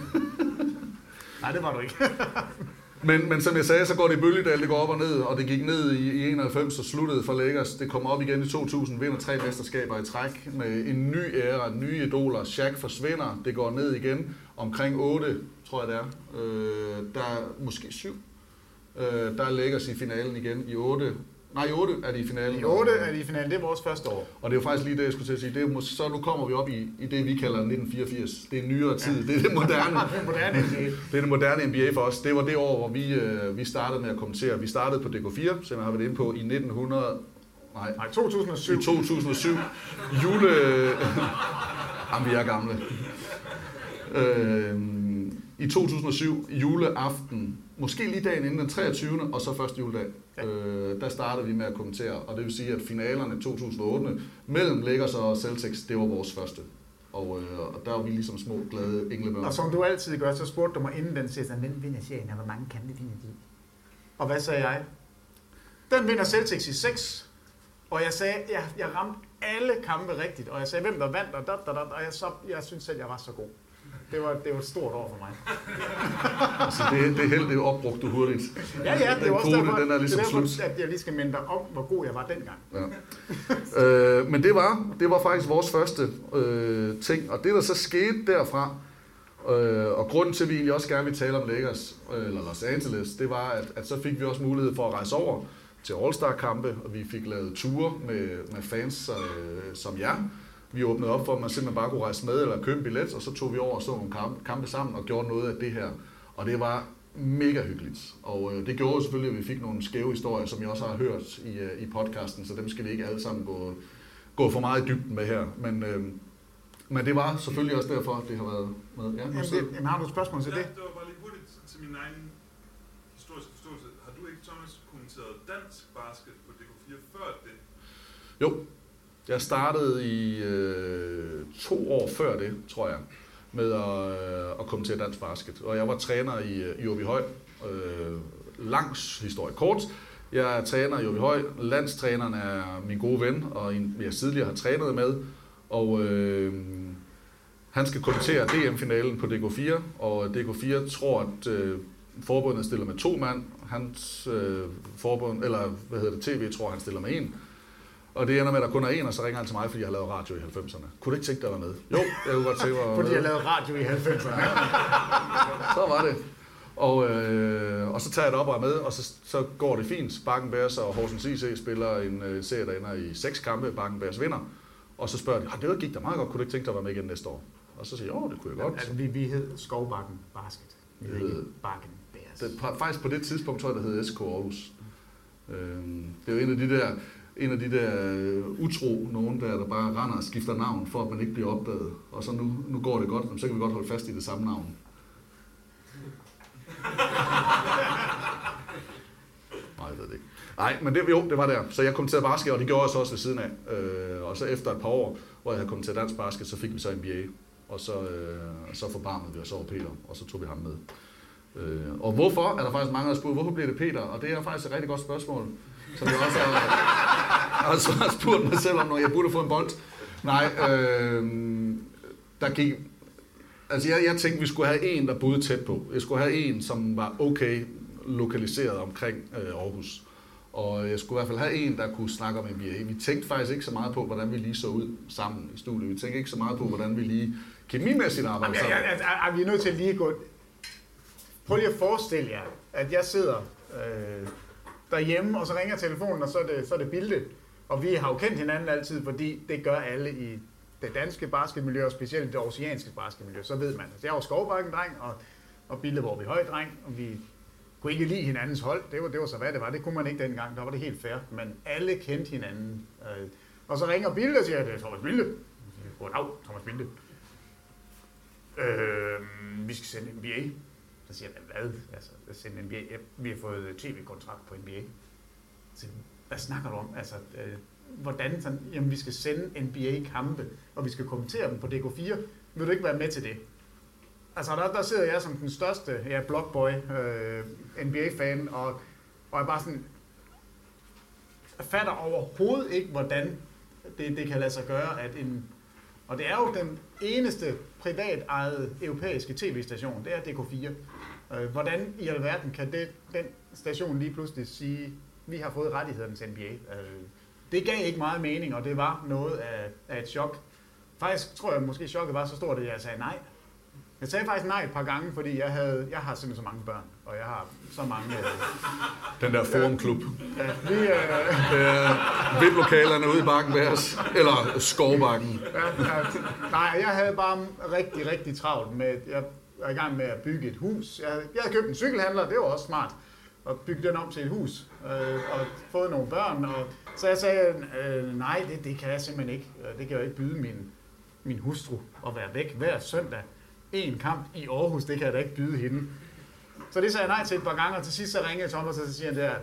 Nej, det var du ikke. Men, men som jeg sagde, så går det i bølgedal, det går op og ned, og det gik ned i, i 91 og sluttede for Lakers. Det kommer op igen i 2000, vinder tre mesterskaber i træk med en ny æra, nye idoler. Shaq forsvinder, det går ned igen omkring 8, tror jeg det er. Øh, der er måske 7. Øh, der er Lakers i finalen igen i 8. Nej, i 8 er de i finalen. I 8 er de i finalen. Det er vores første år. Og det er jo faktisk lige det, jeg skulle til at sige. Det er, så nu kommer vi op i, i det, vi kalder 1984. Det er nyere tid. Det er det moderne. Det er moderne NBA. Det er det moderne NBA for os. Det var det år, hvor vi, øh, vi startede med at kommentere. Vi startede på DK4, som jeg har været inde på, i 1900... Nej, Nej 2007. i 2007. Jule... Jamen, vi er gamle. Øh, I 2007, juleaften, måske lige dagen inden den 23. og så første juledag, øh, der startede vi med at kommentere. Og det vil sige, at finalerne 2008 mellem Lakers og Celtics, det var vores første. Og, øh, og der var vi ligesom små, glade englebørn. Og som du altid gør, så spurgte du mig inden den siger, hvem vinder serien, og hvor mange kampe vinder de? Og hvad sagde jeg? Den vinder Celtics i 6. Og jeg sagde, jeg, jeg ramte alle kampe rigtigt, og jeg sagde, hvem der vandt, og, da, da, da, og jeg, så, jeg synes selv, jeg var så god. Det var, det var et stort år for mig. Altså, det, det held, det opbrugte du hurtigt. Ja, ja, det er også kvote, derfor, den er ligesom det er derfor at jeg lige skal minde dig om, hvor god jeg var dengang. Ja. øh, men det var, det var faktisk vores første øh, ting, og det der så skete derfra, øh, og grunden til, at vi egentlig også gerne vil tale om Lakers, øh, eller Los Angeles, det var, at, at så fik vi også mulighed for at rejse over til All-Star-kampe, og vi fik lavet ture med, med fans øh, som jer. Vi åbnede op for, at man simpelthen bare kunne rejse med eller købe en billet, og så tog vi over og så nogle kampe, kampe sammen og gjorde noget af det her. Og det var mega hyggeligt. Og øh, det gjorde selvfølgelig, at vi fik nogle skæve historier, som jeg også har hørt i, øh, i podcasten, så dem skal vi ikke alle sammen gå, gå for meget i dybden med her. Men, øh, men det var selvfølgelig også derfor, at det har været med. Ja, Jamen, det, jamen, har du et spørgsmål til Ja, det? det var bare lige hurtigt til min egen historiske forståelse. Har du ikke, Thomas, kommenteret dansk basket på DK4 før det? Jo, jeg startede i øh, to år før det, tror jeg, med at, øh, at komme til dansk basket. Og jeg var træner i, øh, i Åby Høj. Øh, langs historie kort. Jeg er træner i Åby Høj. Landstræneren er min gode ven, og en, jeg tidligere har trænet med. Og øh, han skal kommentere DM-finalen på DK4, og DK4 tror, at øh, forbundet stiller med to mand. Hans øh, forbund, eller hvad hedder det, TV, tror, han stiller med en. Og det ender med, at der kun er en, og så ringer han til mig, fordi jeg har lavet radio i 90'erne. Kunne du ikke tænke dig at være med? Jo, jeg kunne godt tænke mig Fordi jeg lavede radio i 90'erne. Så var det. Og, øh, og så tager jeg det op og er med, og så, så går det fint. Bakken Bears og Horsens IC spiller en øh, serie, der ender i seks kampe. Bakken Bears vinder. Og så spørger de, ah, det gik da meget godt, kunne du ikke tænke dig at være med igen næste år? Og så siger jeg, jo, det kunne jeg godt. Altså, vi, vi hed Skovbakken Basket. Vi hed ikke Bakken Bears. Det, faktisk på det tidspunkt tror jeg, der hed SK Aarhus. Øhm, det er jo en af de der, en af de der øh, utro nogen, der, der bare render og skifter navn, for at man ikke bliver opdaget. Og så nu, nu går det godt, så kan vi godt holde fast i det samme navn. Nej, jeg ved det ikke. Nej, men det, jo, det var der. Så jeg kom til at basket, og det gjorde jeg så også ved siden af. Øh, og så efter et par år, hvor jeg havde kommet til dansk basket, så fik vi så NBA. Og så, øh, så forbarmede vi os over Peter, og så tog vi ham med. Øh, og hvorfor, er der faktisk mange, der har spurgt, hvorfor bliver det Peter? Og det er faktisk et rigtig godt spørgsmål, som jeg også har, også har spurgt mig selv om, når jeg burde få en bold. Nej, øh, der gik... Altså, jeg, jeg tænkte, vi skulle have en, der boede tæt på. Jeg skulle have en, som var okay lokaliseret omkring øh, Aarhus. Og jeg skulle i hvert fald have en, der kunne snakke om NBA. Vi tænkte faktisk ikke så meget på, hvordan vi lige så ud sammen i studiet. Vi tænkte ikke så meget på, hvordan vi lige kemimæssigt arbejder Jamen, jeg, sammen. jeg, jeg, vi er nødt til lige at gå... Prøv lige at forestille jer, at jeg sidder øh, derhjemme, og så ringer telefonen, og så er det, så er det Bilde. Og vi har jo kendt hinanden altid, fordi det gør alle i det danske basketmiljø, og specielt det oceanske basketmiljø, så ved man. Altså, jeg var Skovbakken-dreng, og, og Bilde var vi høj-dreng, og vi kunne ikke lide hinandens hold. Det var, det var så, hvad det var. Det kunne man ikke dengang. Der var det helt fair. Men alle kendte hinanden. Øh, og så ringer Bilde og siger, det er Thomas Bilde. Goddag, Thomas Bilde. Øh, vi skal sende NBA. Så siger jeg, hvad? Altså, sende NBA? Vi har fået tv-kontrakt på NBA. Så, hvad snakker du om? Altså, øh, hvordan sådan, jamen vi skal sende NBA-kampe, og vi skal kommentere dem på DK4. Vil du ikke være med til det? Altså, der, der sidder jeg som den største ja, blogboy, øh, NBA-fan, og, og er bare sådan, jeg fatter overhovedet ikke, hvordan det, det kan lade sig gøre, at en, og det er jo den eneste privat ejede europæiske tv-station, det er DK4. Øh, hvordan i alverden kan det, den station lige pludselig sige, vi har fået rettighederne til NBA? Øh, det gav ikke meget mening, og det var noget af, af et chok. Faktisk tror jeg måske chokket var så stort, at jeg sagde nej. Jeg sagde faktisk nej et par gange, fordi jeg, havde, jeg har simpelthen så mange børn, og jeg har så mange... Øh, Den der forumklub. ja, vi, øh, Øh, VIP-lokalerne ude i bakken ved os. Eller skovbakken. ja, ja, nej, jeg havde bare rigtig, rigtig travlt med... Jeg var i gang med at bygge et hus. Jeg, jeg havde købt en cykelhandler, det var også smart. Og bygge den om til et hus. Øh, og fået nogle børn. Og, så jeg sagde, øh, nej, det, det kan jeg simpelthen ikke. Det kan jeg ikke byde min, min hustru at være væk hver søndag. En kamp i Aarhus, det kan jeg da ikke byde hende. Så det sagde jeg nej til et par gange, og til sidst så ringede Thomas, og så siger han der,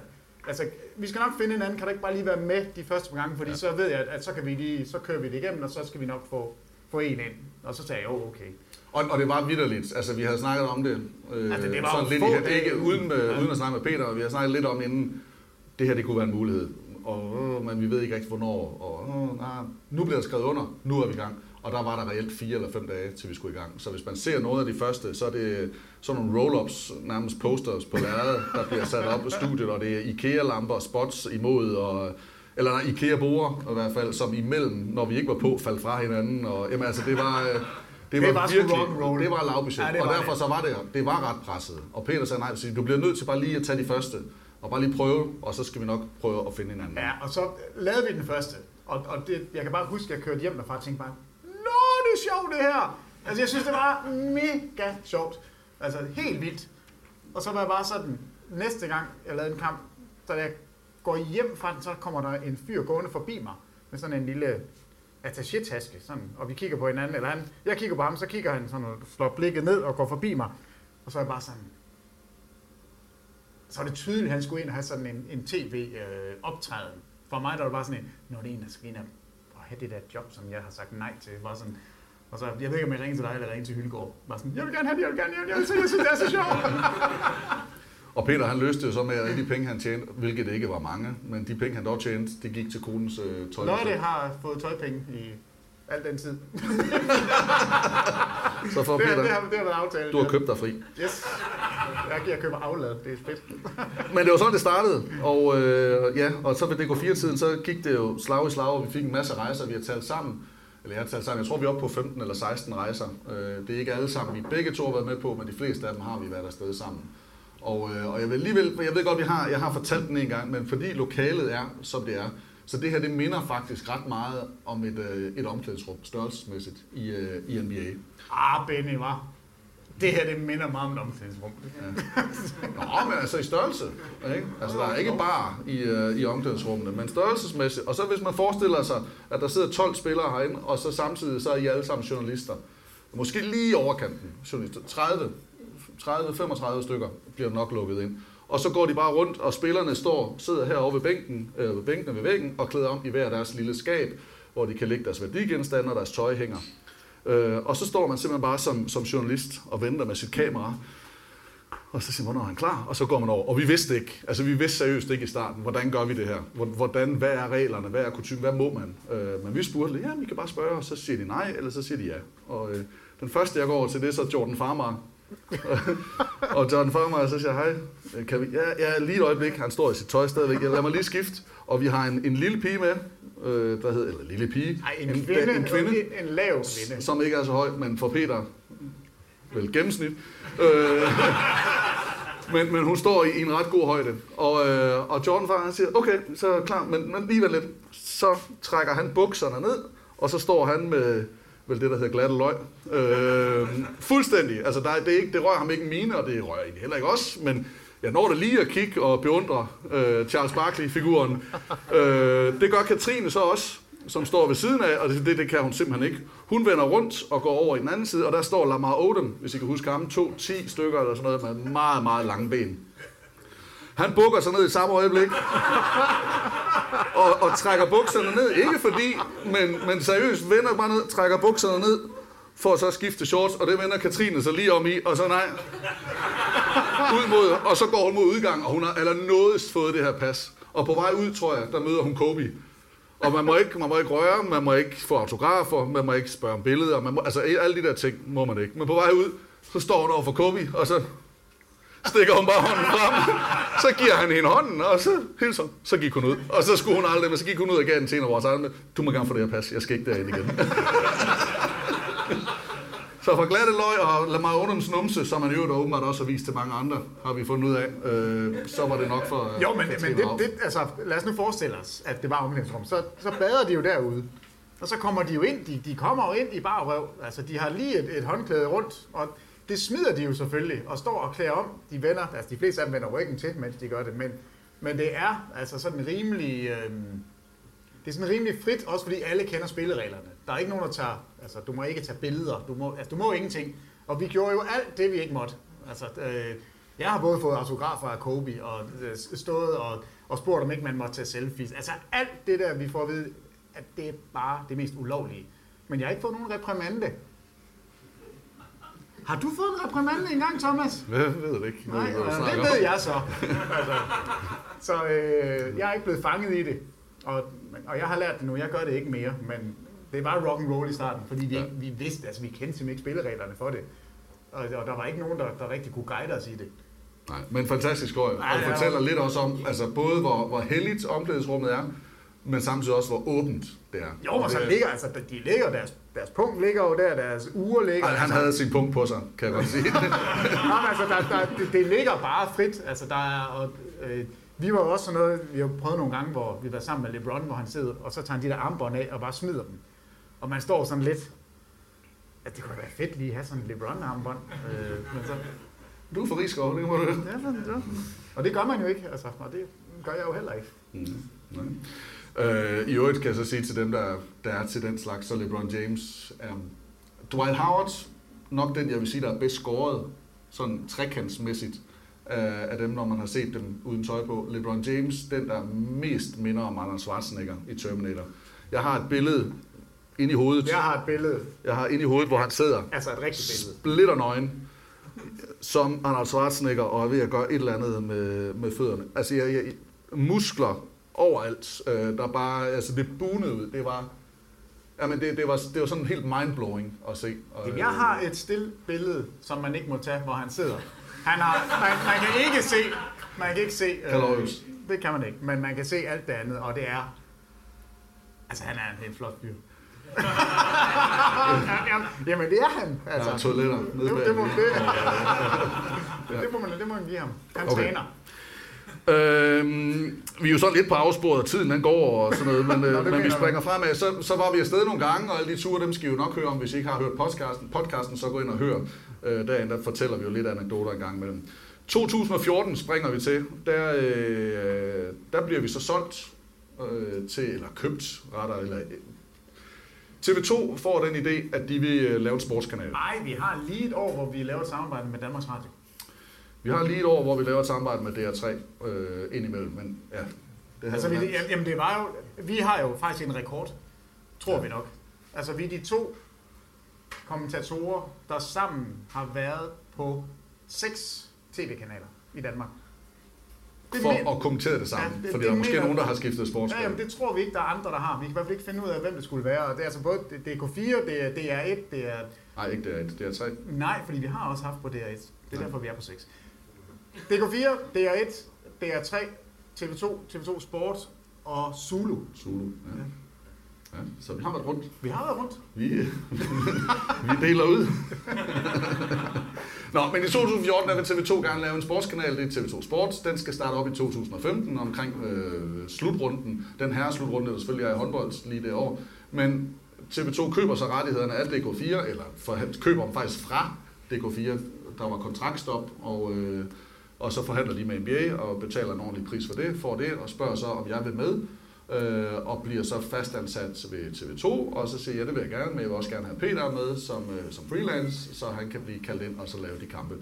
altså, vi skal nok finde en anden, kan du ikke bare lige være med de første par gange, fordi ja. så ved jeg, at, at, så, kan vi lige, så kører vi det igennem, og så skal vi nok få, få en ind. Og så sagde jeg, jo, okay. Og, og det var vidderligt. Altså, vi havde snakket om det. Øh, Altså, det var sådan lidt i, dage ikke uden. uden, med, Ja. uden at snakke med Peter. Vi har snakket lidt om inden, det her det kunne være en mulighed. Og, øh, men vi ved ikke rigtig, hvornår. Og, øh, nej, nu bliver der skrevet under. Nu er vi i gang. Og der var der reelt fire eller fem dage, til vi skulle i gang. Så hvis man ser noget af de første, så er det sådan nogle roll-ups, nærmest posters på lærredet, der bliver sat op i studiet, og det er IKEA-lamper og spots imod, og, eller IKEA-borer i hvert fald, som imellem, når vi ikke var på, faldt fra hinanden. Og, jamen altså, det var... det var, Det var virkelig, rock'n'roll. det var lavbudget, Ja, og derfor det. så var det, det var ret presset. Og Peter sagde nej, så du bliver nødt til bare lige at tage de første, og bare lige prøve, og så skal vi nok prøve at finde hinanden. Ja, og så lavede vi den første. Og, og det, jeg kan bare huske, at jeg kørte hjem derfra og tænkte bare, Nå, det er sjovt det her! Altså, jeg synes, det var mega sjovt. Altså, helt vildt. Og så var jeg bare sådan, næste gang jeg lavede en kamp, så da jeg går hjem fra den, så kommer der en fyr gående forbi mig, med sådan en lille attaché-taske, sådan, og vi kigger på hinanden, eller han, jeg kigger på ham, så kigger han sådan og slår blikket ned og går forbi mig. Og så er jeg bare sådan, så er det tydeligt, at han skulle ind og have sådan en, en tv-optræden. Øh, For mig der var det bare sådan en, nu er det en, der skal ind og have det der job, som jeg har sagt nej til. Bare sådan, og så, jeg ved ikke, om jeg ringer til dig eller ringer til Hylgaard. Bare sådan, jeg vil gerne have det, jeg vil gerne, jeg vil gerne, jeg synes, det er så sjovt. Og Peter han løste det så med, at de penge han tjente, hvilket ikke var mange, men de penge han dog tjente, det gik til konens øh, tøj. Lotte har fået tøjpenge i al den tid. Så for det, Peter, det, har, det har været aftalt. du har købt dig fri. Yes. Jeg, jeg køber aflad, det er fedt. Men det var sådan, det startede. Og, øh, ja, og så ved DK4-tiden, så gik det jo slag i slag, og vi fik en masse rejser, vi har talt sammen. Eller jeg har talt sammen. Jeg tror, vi er oppe på 15 eller 16 rejser. Øh, det er ikke alle sammen, vi begge to har været med på, men de fleste af dem har vi været afsted sammen. Og, øh, og jeg vil alligevel, jeg ved godt, vi har, jeg har fortalt den en gang, men fordi lokalet er, som det er, så det her, det minder faktisk ret meget om et, øh, et omklædningsrum, størrelsesmæssigt, i, øh, i NBA. Ah, Benny, var. Det her, det minder meget om et omklædningsrum. Nå, men altså i størrelse. Ikke? Altså, der er ikke bare i, øh, i omklædningsrummene, men størrelsesmæssigt. Og så hvis man forestiller sig, at der sidder 12 spillere herinde, og så samtidig så er I alle sammen journalister. Måske lige i overkanten journalister. 30, 30-35 stykker bliver nok lukket ind. Og så går de bare rundt, og spillerne står, sidder herovre ved bænken, øh, ved bænkene ved væggen, og klæder om i hver deres lille skab, hvor de kan lægge deres værdigenstande, og deres tøj hænger. Øh, og så står man simpelthen bare som, som journalist og venter med sit kamera. Og så siger man, hvornår er han klar? Og så går man over. Og vi vidste ikke, altså vi vidste seriøst ikke i starten, hvordan gør vi det her? Hvordan, hvad er reglerne? Hvad er kutumen? Hvad må man? Øh, men vi spurgte, ja, vi kan bare spørge, og så siger de nej, eller så siger de ja. Og øh, Den første, jeg går over til, det er så Jordan Farmer. og Jordan Farmer, så siger hej, kan vi, ja, ja, lige et øjeblik, han står i sit tøj stadigvæk, jeg lader mig lige skifte, og vi har en, en lille pige med, øh, der hedder, eller lille pige, Ej, en, en, kvinde, en, kvinde, en, en lav kvinde. som ikke er så høj, men for Peter, vel gennemsnit. Øh, men, men hun står i, en ret god højde. Og, øh, og Jordan far, han siger, okay, så klar, men, men lige lidt. Så trækker han bukserne ned, og så står han med vel det, der hedder glatte løg. Øh, fuldstændig. Altså, der, er- det, er ikke, det rører ham ikke mine, og det rører egentlig heller ikke os, men jeg når da lige at kigge og beundre øh, Charles Barkley-figuren. Øh, det gør Katrine så også, som står ved siden af, og det, det, det kan hun simpelthen ikke. Hun vender rundt og går over i den anden side, og der står Lamar Odom, hvis I kan huske ham, to 10 stykker eller sådan noget, med meget, meget lange ben. Han bukker sig ned i samme øjeblik, og, og trækker bukserne ned. Ikke fordi, men, men seriøst vender bare ned, trækker bukserne ned, for at så skifte shorts, og det vender Katrine så lige om i, og så nej, ud mod, og så går hun mod udgang, og hun har allernådest fået det her pas. Og på vej ud, tror jeg, der møder hun Kobe. Og man må ikke, man må ikke røre, man må ikke få autografer, man må ikke spørge om billeder, man må, altså alle de der ting må man ikke. Men på vej ud, så står hun over for Kobe, og så stikker hun bare hånden frem. Så giver han hende hånden, og så hilser hun. Så gik hun ud. Og så skulle hun aldrig, men så gik hun ud og gav den til en af vores andre. Du må gerne få det her pas, jeg skal ikke derind igen. Så fra glatte løg og Lamar Odoms numse, som man i øvrigt åbenbart også har vist til mange andre, har vi fundet ud af, øh, så var det nok for... Jo, men, men det, det, altså, lad os nu forestille os, at det var omklædningsrum. Så, så bader de jo derude. Og så kommer de jo ind, de, de kommer jo ind i bare røv. Altså, de har lige et, et håndklæde rundt, og det smider de jo selvfølgelig, og står og klæder om. De vender, altså de fleste af dem vender ryggen til, mens de gør det, men, men det er altså sådan rimelig... Øh, det er sådan rimelig frit, også fordi alle kender spillereglerne. Der er ikke nogen, der tager... Altså, du må ikke tage billeder. Du må, altså, du må ingenting. Og vi gjorde jo alt det, vi ikke måtte. Altså, øh, jeg har både fået autografer af Kobe, og øh, stået og, og spurgt, om ikke man måtte tage selfies. Altså, alt det der, vi får at vide, at det er bare det mest ulovlige. Men jeg har ikke fået nogen reprimande. Har du fået en reprimande engang, Thomas? Jeg ved det ikke. Ved Nej, snakker det ved jeg så. altså, så øh, jeg er ikke blevet fanget i det. Og, og jeg har lært det nu. Jeg gør det ikke mere. Men det var rock and roll i starten, fordi vi, ikke, vi vidste, altså vi kendte simpelthen ikke spillereglerne for det. Og, og der var ikke nogen, der, der rigtig kunne guide os i det. Nej, men fantastisk historie. Og er fortæller lidt også om, altså både hvor, hvor heldigt omklædningsrummet er, men samtidig også hvor åbent det er. Jo, og så ligger, altså, de ligger, deres, deres punkt ligger jo der, deres uger ligger. Ej, han altså, havde sin punkt på sig, kan jeg godt sige. Jamen, altså, der, der, det, det ligger bare frit. Altså, der er, og, øh, vi var også sådan noget, vi har prøvet nogle gange, hvor vi var sammen med LeBron, hvor han sidder, og så tager han de der armbånd af og bare smider dem. Og man står sådan lidt, at det kunne være fedt lige at have sådan en LeBron-armbånd. Øh, men så, du er for Rigskov, det må du ja, så, ja. Og det gør man jo ikke, altså, og det gør jeg jo heller ikke. Mm. Nej. Øh, I øvrigt kan jeg så sige til dem, der, der er til den slags, så LeBron James er Dwight Howard, nok den, jeg vil sige, der er bedst scoret, sådan trekantsmæssigt, af, af dem, når man har set dem uden tøj på. LeBron James, den, der mest minder om Arnold Schwarzenegger i Terminator. Jeg har et billede inde i hovedet. Jeg har et billede, Jeg har inde i hovedet, hvor han sidder altså et rigtigt billede. splitter nøgen, som Arnold Schwarzenegger, og er ved at gøre et eller andet med, med fødderne. Altså, jeg, jeg, muskler overalt, øh, der bare, altså det bunede ud, det var, jamen det, det, var, det var sådan helt mindblowing at se. Og, jeg har et still billede, som man ikke må tage, hvor han sidder. Han har, man, man kan ikke se, man kan ikke se, øh, det kan man ikke, men man kan se alt det andet, og det er, altså han er en helt flot fyr. Jamen, det er han. Altså. Er toiletter det, det, må, det, det, må man, det må man give ham. Han Okay. træner. Øhm, vi er jo sådan lidt på afsporet, og tiden den går og sådan noget, men, Nå, øh, det men vi springer fremad. Så, så var vi afsted nogle gange, og alle de ture, dem skal I jo nok høre om, hvis I ikke har hørt podcasten. Podcasten, så gå ind og hør. Øh, derinde, der fortæller vi jo lidt anekdoter en gang imellem. 2014 springer vi til. Der, øh, der bliver vi så solgt øh, til, eller købt, retter, eller TV2 får den idé, at de vil øh, lave en sportskanal. Nej, vi har lige et år, hvor vi laver et samarbejde med Danmarks Radio. Vi har lige et år, hvor vi laver et samarbejde med DR3 øh, indimellem, men ja. Det Altså, vi, jamen, det var jo, vi har jo faktisk en rekord, tror vi nok. Altså, vi er de to kommentatorer, der sammen har været på seks tv-kanaler i Danmark. det for men- at kommentere det sammen. Ja, det- fordi det der er måske mener- nogen, der har skiftet Ja, sportsgren. jamen, det tror vi ikke, der er andre, der har. Vi kan i hvert fald ikke finde ud af, hvem det skulle være. Og det er altså både DK4, det er DR1, det er... Nej, ikke det er et, det er tre. Nej, fordi vi har også haft på DR1. Det er derfor, vi er på 6. DK4, DR1, DR3, TV2, TV2 Sport og Zulu. Zulu, ja. ja. Så vi har været rundt. Vi har været rundt. Vi, vi deler ud. Nå, men i 2014 er vil TV2 gerne lave en sportskanal, det er TV2 Sport. Den skal starte op i 2015 omkring øh, slutrunden. Den her slutrunde, der selvfølgelig er i håndbold lige det år. Men TV2 køber så rettighederne af DK4, eller for, køber dem faktisk fra DK4. Der var kontraktstop, og, øh, og så forhandler de med NBA og betaler en ordentlig pris for det, får det, og spørger så, om jeg vil med øh, og bliver så fastansat ved TV2, og så siger jeg, det vil jeg gerne, men jeg vil også gerne have Peter med som, øh, som freelance, så han kan blive kaldt ind og så lave de kampe.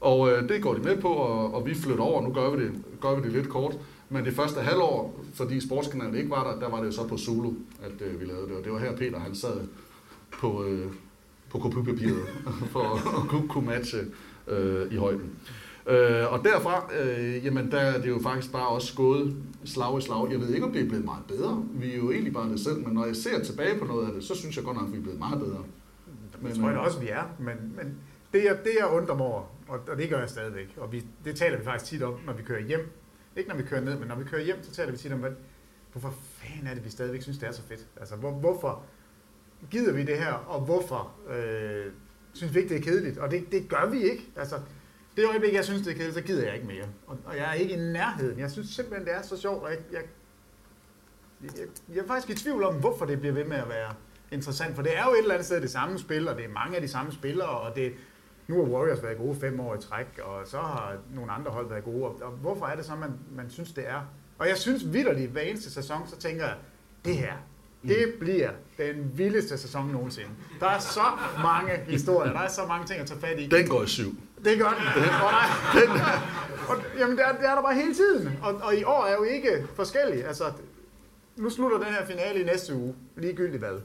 Og øh, det går de med på, og, og vi flytter over, nu gør vi, det, gør vi det lidt kort, men det første halvår, fordi sportskanalen ikke var der, der var det jo så på Zulu, at øh, vi lavede det, og det var her Peter, han sad på, øh, på kopipapiret for at kunne matche øh, i højden. Øh, og derfra, øh, jamen der er det jo faktisk bare også gået slag i slag. Jeg ved ikke, om det er blevet meget bedre. Vi er jo egentlig bare det selv, men når jeg ser tilbage på noget af det, så synes jeg godt nok, at vi er blevet meget bedre. Men, det tror jeg da også, vi er. Men, men det, jeg, det, jeg undrer mig over, og, og det gør jeg stadigvæk, og vi, det taler vi faktisk tit om, når vi kører hjem. Ikke når vi kører ned, men når vi kører hjem, så taler vi tit om, hvad, hvorfor fanden er det, vi stadigvæk synes, det er så fedt? Altså, hvor, hvorfor gider vi det her, og hvorfor øh, synes vi ikke, det er kedeligt? Og det, det gør vi ikke. Altså, det øjeblik, jeg synes, det er kedeligt, så gider jeg ikke mere. Og, og jeg er ikke i nærheden. Jeg synes simpelthen, det er så sjovt, og jeg, jeg, jeg, jeg er faktisk i tvivl om, hvorfor det bliver ved med at være interessant. For det er jo et eller andet sted det samme spil, og det er mange af de samme spillere, og det, nu har Warriors været gode fem år i træk, og så har nogle andre hold været gode. Og, og hvorfor er det så, man, man synes, det er? Og jeg synes vidderligt, hver eneste sæson, så tænker jeg, det her, det bliver den vildeste sæson nogensinde. Der er så mange historier, der er så mange ting at tage fat i. Den går i syv. Det gør den. Og der, og, jamen, det er, det er der bare hele tiden. Og, og i år er jo ikke forskellige. Altså, nu slutter den her finale i næste uge, ligegyldigt hvad.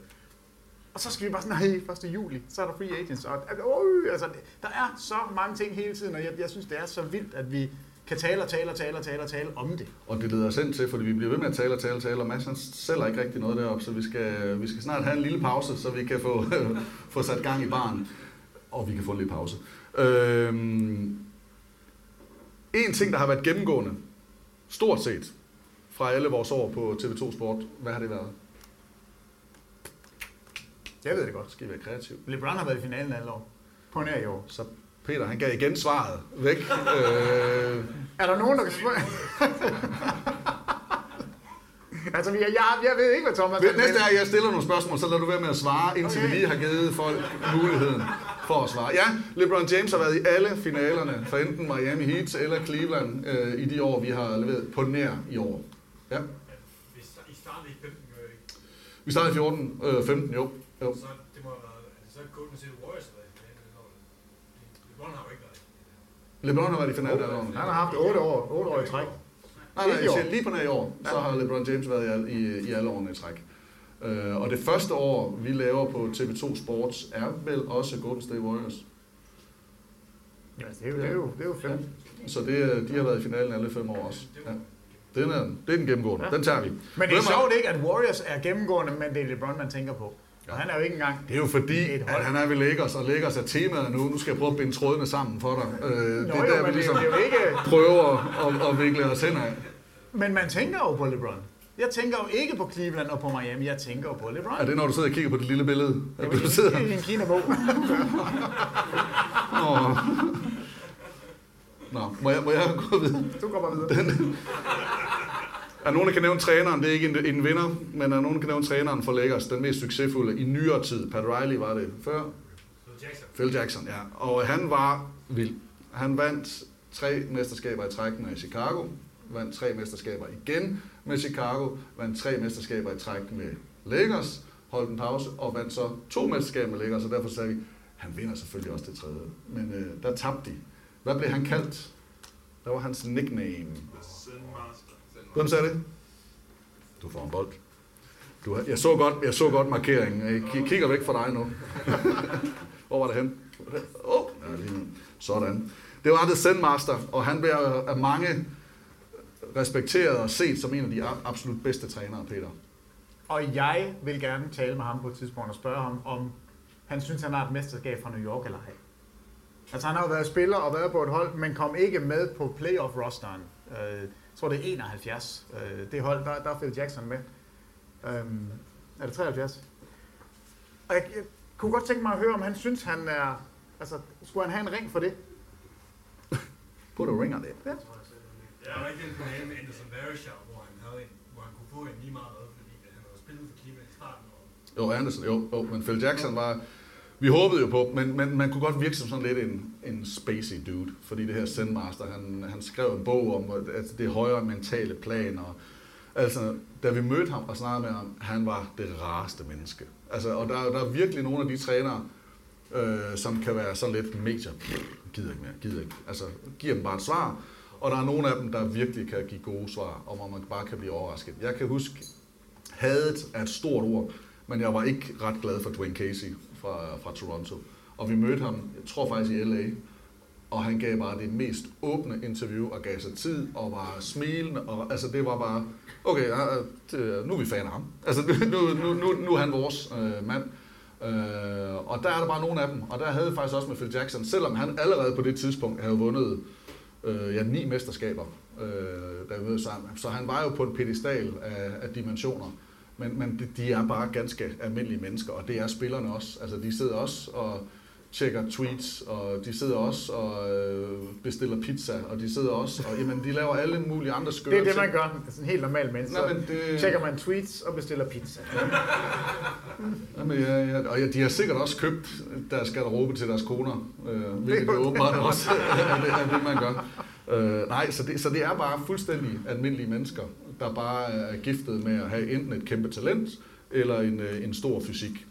Og så skal vi bare sådan, nej, 1. juli, så er der free agents. Og, øh, altså, der er så mange ting hele tiden, og jeg, jeg synes, det er så vildt, at vi kan tale og tale og tale og tale og tale om det. Og det leder os hen til, fordi vi bliver ved med at tale og tale og tale, og Mads han sælger ikke rigtig noget deroppe, så vi skal, vi skal snart have en lille pause, så vi kan få, få sat gang i barn, og vi kan få en lille pause. Øhm, en ting, der har været gennemgående, stort set, fra alle vores år på TV2 Sport, hvad har det været? Jeg ved det godt. Skal I være kreativ? LeBron har været i finalen alle år. På nær i år. Så Peter, han gav igen svaret væk. øh, Er der nogen, der kan spørge? altså, jeg, jeg, jeg ved ikke, hvad Thomas... Ved, næste gang jeg stiller nogle spørgsmål, så lader du være med at svare, indtil okay. vi lige har givet folk muligheden for at svare. Ja, LeBron James har været i alle finalerne, for enten Miami Heat eller Cleveland, øh, i de år, vi har leveret på nær i år. Ja. Hvis I startede i 15, gør I ikke? Vi startede i 14, øh, 15, jo. jo. Så det må have været, altså så er Golden State Warriors har været i finalen. LeBron har jo ikke været i. LeBron har været i finalen Han har haft 8 år, 8 år i træk. Nej, nej, lige på nær i år, så har LeBron James været i, al- i, i alle årene i træk. Øh, og det første år, vi laver på TV2 Sports, er vel også Golden State Warriors. Ja, det er jo, det er jo, det er jo fedt. Så det, de har været i finalen alle fem år også. Ja. Den er, det er den gennemgående. Ja. Den tager vi. Men det er sjovt ikke, at Warriors er gennemgående, men det er LeBron, man tænker på. Og han er jo ikke engang... Det er jo fordi, at han er ved Lakers, og Lakers er temaet nu. Nu skal jeg prøve at binde trådene sammen for dig. Øh, det er jo, der, vi ligesom det er jo ikke- prøver at, at vikle os hen af. Men man tænker jo på LeBron. Jeg tænker jo ikke på Cleveland og på Miami, jeg tænker jo på LeBron. Er det, når du sidder og kigger på det lille billede? At du sidder... i en Kina-bog. Åh. Nå, må jeg, må jeg gå videre? Du går bare videre. Den, er nogen, der kan nævne træneren? Det er ikke en, en vinder, men er nogen, der kan nævne træneren for Lakers, den mest succesfulde i nyere tid. Pat Riley var det før. Phil Jackson. Phil Jackson, ja. Og han var vild. Han vandt tre mesterskaber i træk med Chicago, vandt tre mesterskaber igen med Chicago, vandt tre mesterskaber i træk med Lakers, holdt en pause og vandt så to mesterskaber med Lakers, og derfor sagde vi, han vinder selvfølgelig også det tredje. Men øh, der tabte de. Hvad blev han kaldt? Hvad var hans nickname? Hvem sagde det? Du får en bold. Du, jeg, så godt, jeg så godt markeringen. Øh, jeg kigger væk fra dig nu. Hvor var det hen? Oh, ja, lige nu. Sådan. Det var The Zen Master, og han bliver af mange respekteret og set som en af de absolut bedste trænere, Peter. Og jeg vil gerne tale med ham på et tidspunkt og spørge ham, om han synes, han har et mesterskab fra New York eller ej. Altså han har jo været spiller og været på et hold, men kom ikke med på playoff-rosteren. Øh, jeg tror, det er 71. Øh, det hold, der, der er Phil Jackson med. Øhm, er det 73? Og jeg, jeg kunne godt tænke mig at høre, om han synes, han er... Altså, skulle han have en ring for det? Put a ring on it. Ja. Jeg var ikke imponeret med Anderson Varejao, hvor han havde en, hvor han kunne få en lige meget, fordi han havde spillet for Klima i starten. Jo, Anderson, jo, jo, men Phil Jackson var... Vi håbede jo på, men, men man kunne godt virke som sådan lidt en, en spacey dude, fordi det her Zenmaster, han, han skrev en bog om at, det højere mentale plan, og altså, da vi mødte ham og snakkede med ham, han var det rareste menneske. Altså, og der, der er virkelig nogle af de trænere, øh, som kan være sådan lidt medier, gider ikke mere, gider ikke. Altså, giver dem bare et svar, og der er nogle af dem, der virkelig kan give gode svar, og hvor man bare kan blive overrasket. Jeg kan huske, hadet er et stort ord, men jeg var ikke ret glad for Dwayne Casey fra, fra Toronto. Og vi mødte ham, jeg tror faktisk i LA, og han gav bare det mest åbne interview, og gav sig tid, og var smilende, og altså det var bare, okay, ja, det, nu er vi fan af ham. Altså nu, nu, nu, nu er han vores øh, mand. Øh, og der er der bare nogle af dem, og der havde jeg faktisk også med Phil Jackson, selvom han allerede på det tidspunkt havde vundet øh, ja, ni mesterskaber, øh, derude sammen. Så han var jo på en pedestal af, af dimensioner. Men, men de, de er bare ganske almindelige mennesker, og det er spillerne også. Altså, de sidder også og tjekker tweets, og de sidder også og øh, bestiller pizza, og de sidder også, og jamen, de laver alle mulige andre skøre Det er det, man gør. Altså en helt normal menneske. Så men det- tjekker man tweets og bestiller pizza. Jamen, ja, ja, og ja, de har sikkert også købt deres garderobe til deres koner, øh, hvilket jo åbenbart også er det, er det, man gør. Øh, nej, så det, så det er bare fuldstændig almindelige mennesker, der bare er giftet med at have enten et kæmpe talent, eller en, øh, en stor fysik.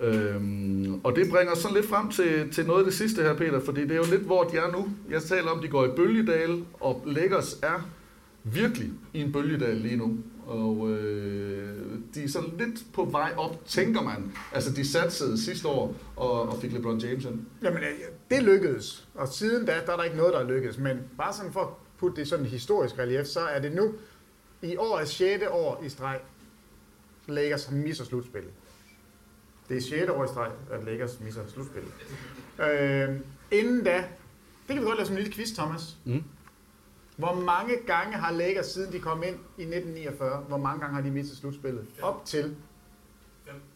Øhm, og det bringer os sådan lidt frem til, til noget af det sidste her, Peter, fordi det er jo lidt, hvor de er nu. Jeg taler om, at de går i bølgedal, og Lakers er virkelig i en bølgedal lige nu. Og øh, de er sådan lidt på vej op, tænker man. Altså, de satsede sidste år og, og fik LeBron James ind. Jamen, øh, det lykkedes. Og siden da, der er der ikke noget, der er lykkedes. Men bare sådan for at putte det i sådan en historisk relief, så er det nu i år er 6. år i streg, Lakers misser slutspillet. Det er 6. år i streg, at Lakers misser slutspillet. Øh, inden da, det kan vi godt lave som en lille quiz, Thomas. Mm. Hvor mange gange har Lakers, siden de kom ind i 1949, hvor mange gange har de mistet slutspillet? Op til?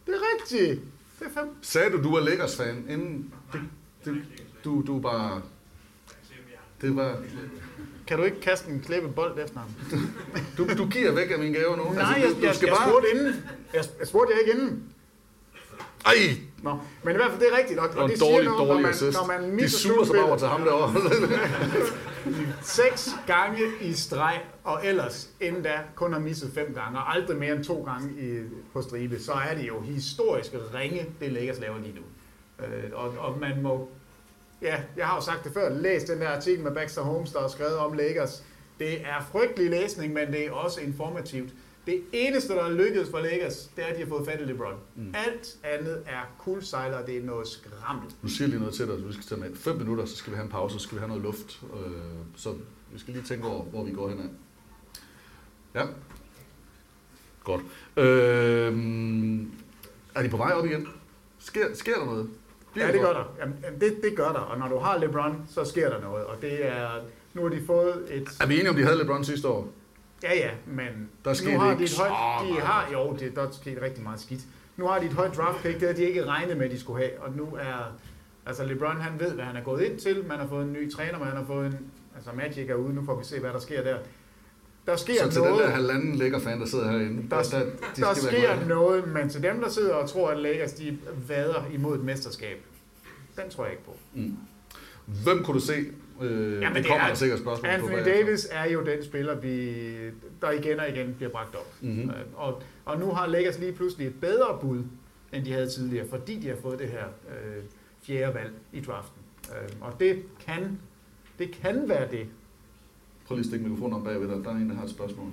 Det er rigtigt. Det er fem. Sagde du, du var Lakers-fan inden? Det, det, du, du er bare... Det var... Kan du ikke kaste en klippe bold efter ham? Du, du giver væk af min gave nu. Nej, Altså, jeg, du, du jeg, skal jeg bare... spurgte inden. Jeg, jeg spurgte jeg ikke inden. Ej! Nå, men i hvert fald, det er rigtigt. Og, Det var og en det siger dårlig, noget, dårlig når man, assist. når man De misser suger sig bare over til ham derovre. Seks gange i streg, og ellers inden da kun har misset fem gange, og aldrig mere end to gange i, på stribe, så er det jo historiske ringe, det Lakers laver lige nu. Øh, og, og man må... Ja, jeg har jo sagt det før. Læs den der artikel med Baxter Holmes, der er skrevet om Lakers. Det er frygtelig læsning, men det er også informativt. Det eneste, der er lykkedes for Lakers, det er, at de har fået fat i LeBron. Mm. Alt andet er kuldsejler, og det er noget skrammel. Nu siger lige noget til dig, så vi skal tage med. Fem minutter, så skal vi have en pause, så skal vi have noget luft. Øh, Så vi skal lige tænke over, hvor vi går henad. Ja. Godt. Øh, er de på vej op igen? Sker, sker der noget? Bliver Ja, det gør godt? der. Jamen, det, det gør der. Og når du har LeBron, så sker der noget. Og det er... Nu har de fået et... Er vi enige om, de havde LeBron sidste år? Ja, ja, men Der skete nu har de et højt, de har, jo, det, der er sket rigtig meget skidt. Nu har de et højt draft pick, det havde de ikke regnet med, at de skulle have, og nu er, altså LeBron han ved, hvad han er gået ind til, man har fået en ny træner, man har fået en, altså Magic er ude, nu får vi se, hvad der sker der. Der sker Så til den noget, der halvanden lækker fan, der sidder herinde, der, der, der, de der skal sker noget, men til dem, der sidder og tror, at Lakers de vader imod et mesterskab, den tror jeg ikke på. Mm. Hvem kunne du se? Øh, Jamen, det kommer der sikkert spørgsmål Anthony på bagefter. Davis er jo den spiller, vi, der igen og igen bliver bragt op. Mhm. Øh, Og, og nu har Lakers lige pludselig et bedre bud, end de havde tidligere, fordi de har fået det her øh, fjerde valg i draften. Øh, og det kan, det kan være det. Prøv lige at stikke mikrofonen om bagved dig. Der er en, der har et spørgsmål.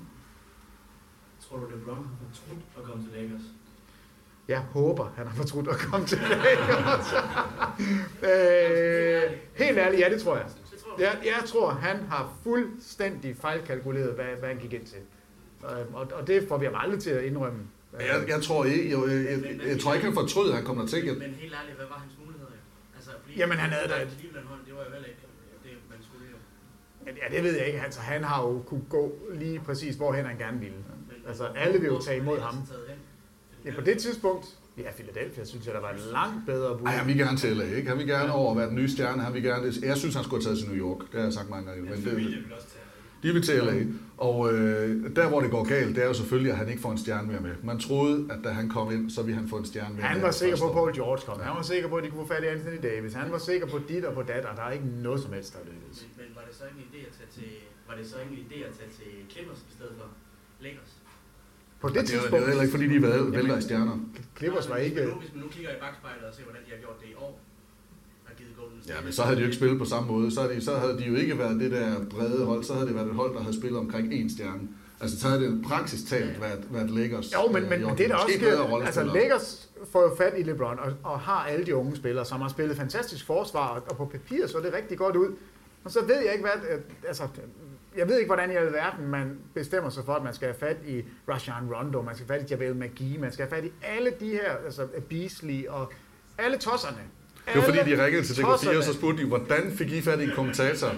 Tror du, LeBron har fortrudt at komme til Lakers? Jeg håber, han har fortrudt at komme til Lakers. øh, helt ærligt, ja, det tror jeg. Jeg, jeg tror, han har fuldstændig fejlkalkuleret, hvad, hvad han gik ind til. Øhm, Og, og det får vi ham aldrig til at indrømme. Jeg, jeg, tror ikke, jeg, jeg, jeg, jeg, tror ikke, han fortrød, at han kom der til. Men helt ærligt, hvad var hans muligheder? Altså, fordi Jamen, han havde da- det var jo heller ikke det, man skulle jo. Ja, det ved jeg ikke. Altså, han har jo kunne gå lige præcis, hvorhen han gerne ville. Altså, alle vil jo tage imod ham. Ja, på det tidspunkt, ja, Philadelphia synes jeg, der var en langt bedre bud. Ej, han vil gerne til LA, ikke? Han vil gerne over at være den nye stjerne. Han vil gerne, jeg synes, han skulle have taget til New York. Det har jeg sagt mange gange. Men det, de vil til LA. Og øh, der, hvor det går galt, det er jo selvfølgelig, at han ikke får en stjerne mere med. Man troede, at da han kom ind, så ville han få en stjerne mere Han med var sikker på, at. Paul George kom. Han var sikker på, at de kunne få fat i Anthony Davis. Han var sikker på dit og på dat, og der er ikke noget som helst, der er lykkedes. Men, men var det så ikke en idé at tage til, var det så ikke en idé at tage til Clippers i stedet for Lakers? På det det, er, jo- det tidspunkt... er heller ikke, fordi de vælger i stjerner. Clippers var ikke... Hvis man nu, kigger i bagspejlet og ser, hvordan de har gjort det i år. Ja, men så havde de jo ikke spillet på samme måde. Så havde, de, så havde de jo ikke været det der brede hold. Så havde det været et hold, der havde spillet omkring én stjerne. Altså, så havde det praktisk talt været, været Lakers. Jo, men, men, øh, men det er der måske også bedre sker. Altså. Lakers får jo fat i LeBron og, og har alle de unge spillere, som har spillet fantastisk forsvar, og, og på papir så det rigtig godt ud. Og så ved jeg ikke, hvad... Altså, jeg ved ikke, hvordan i alverden man bestemmer sig for, at man skal have fat i Rajon Rondo, man skal have fat i Javel McGee, man skal have fat i alle de her, altså Beasley og alle tosserne. Det var fordi, de ringede til DK4, og så spurgte de, hvordan fik I fat i en kommentator?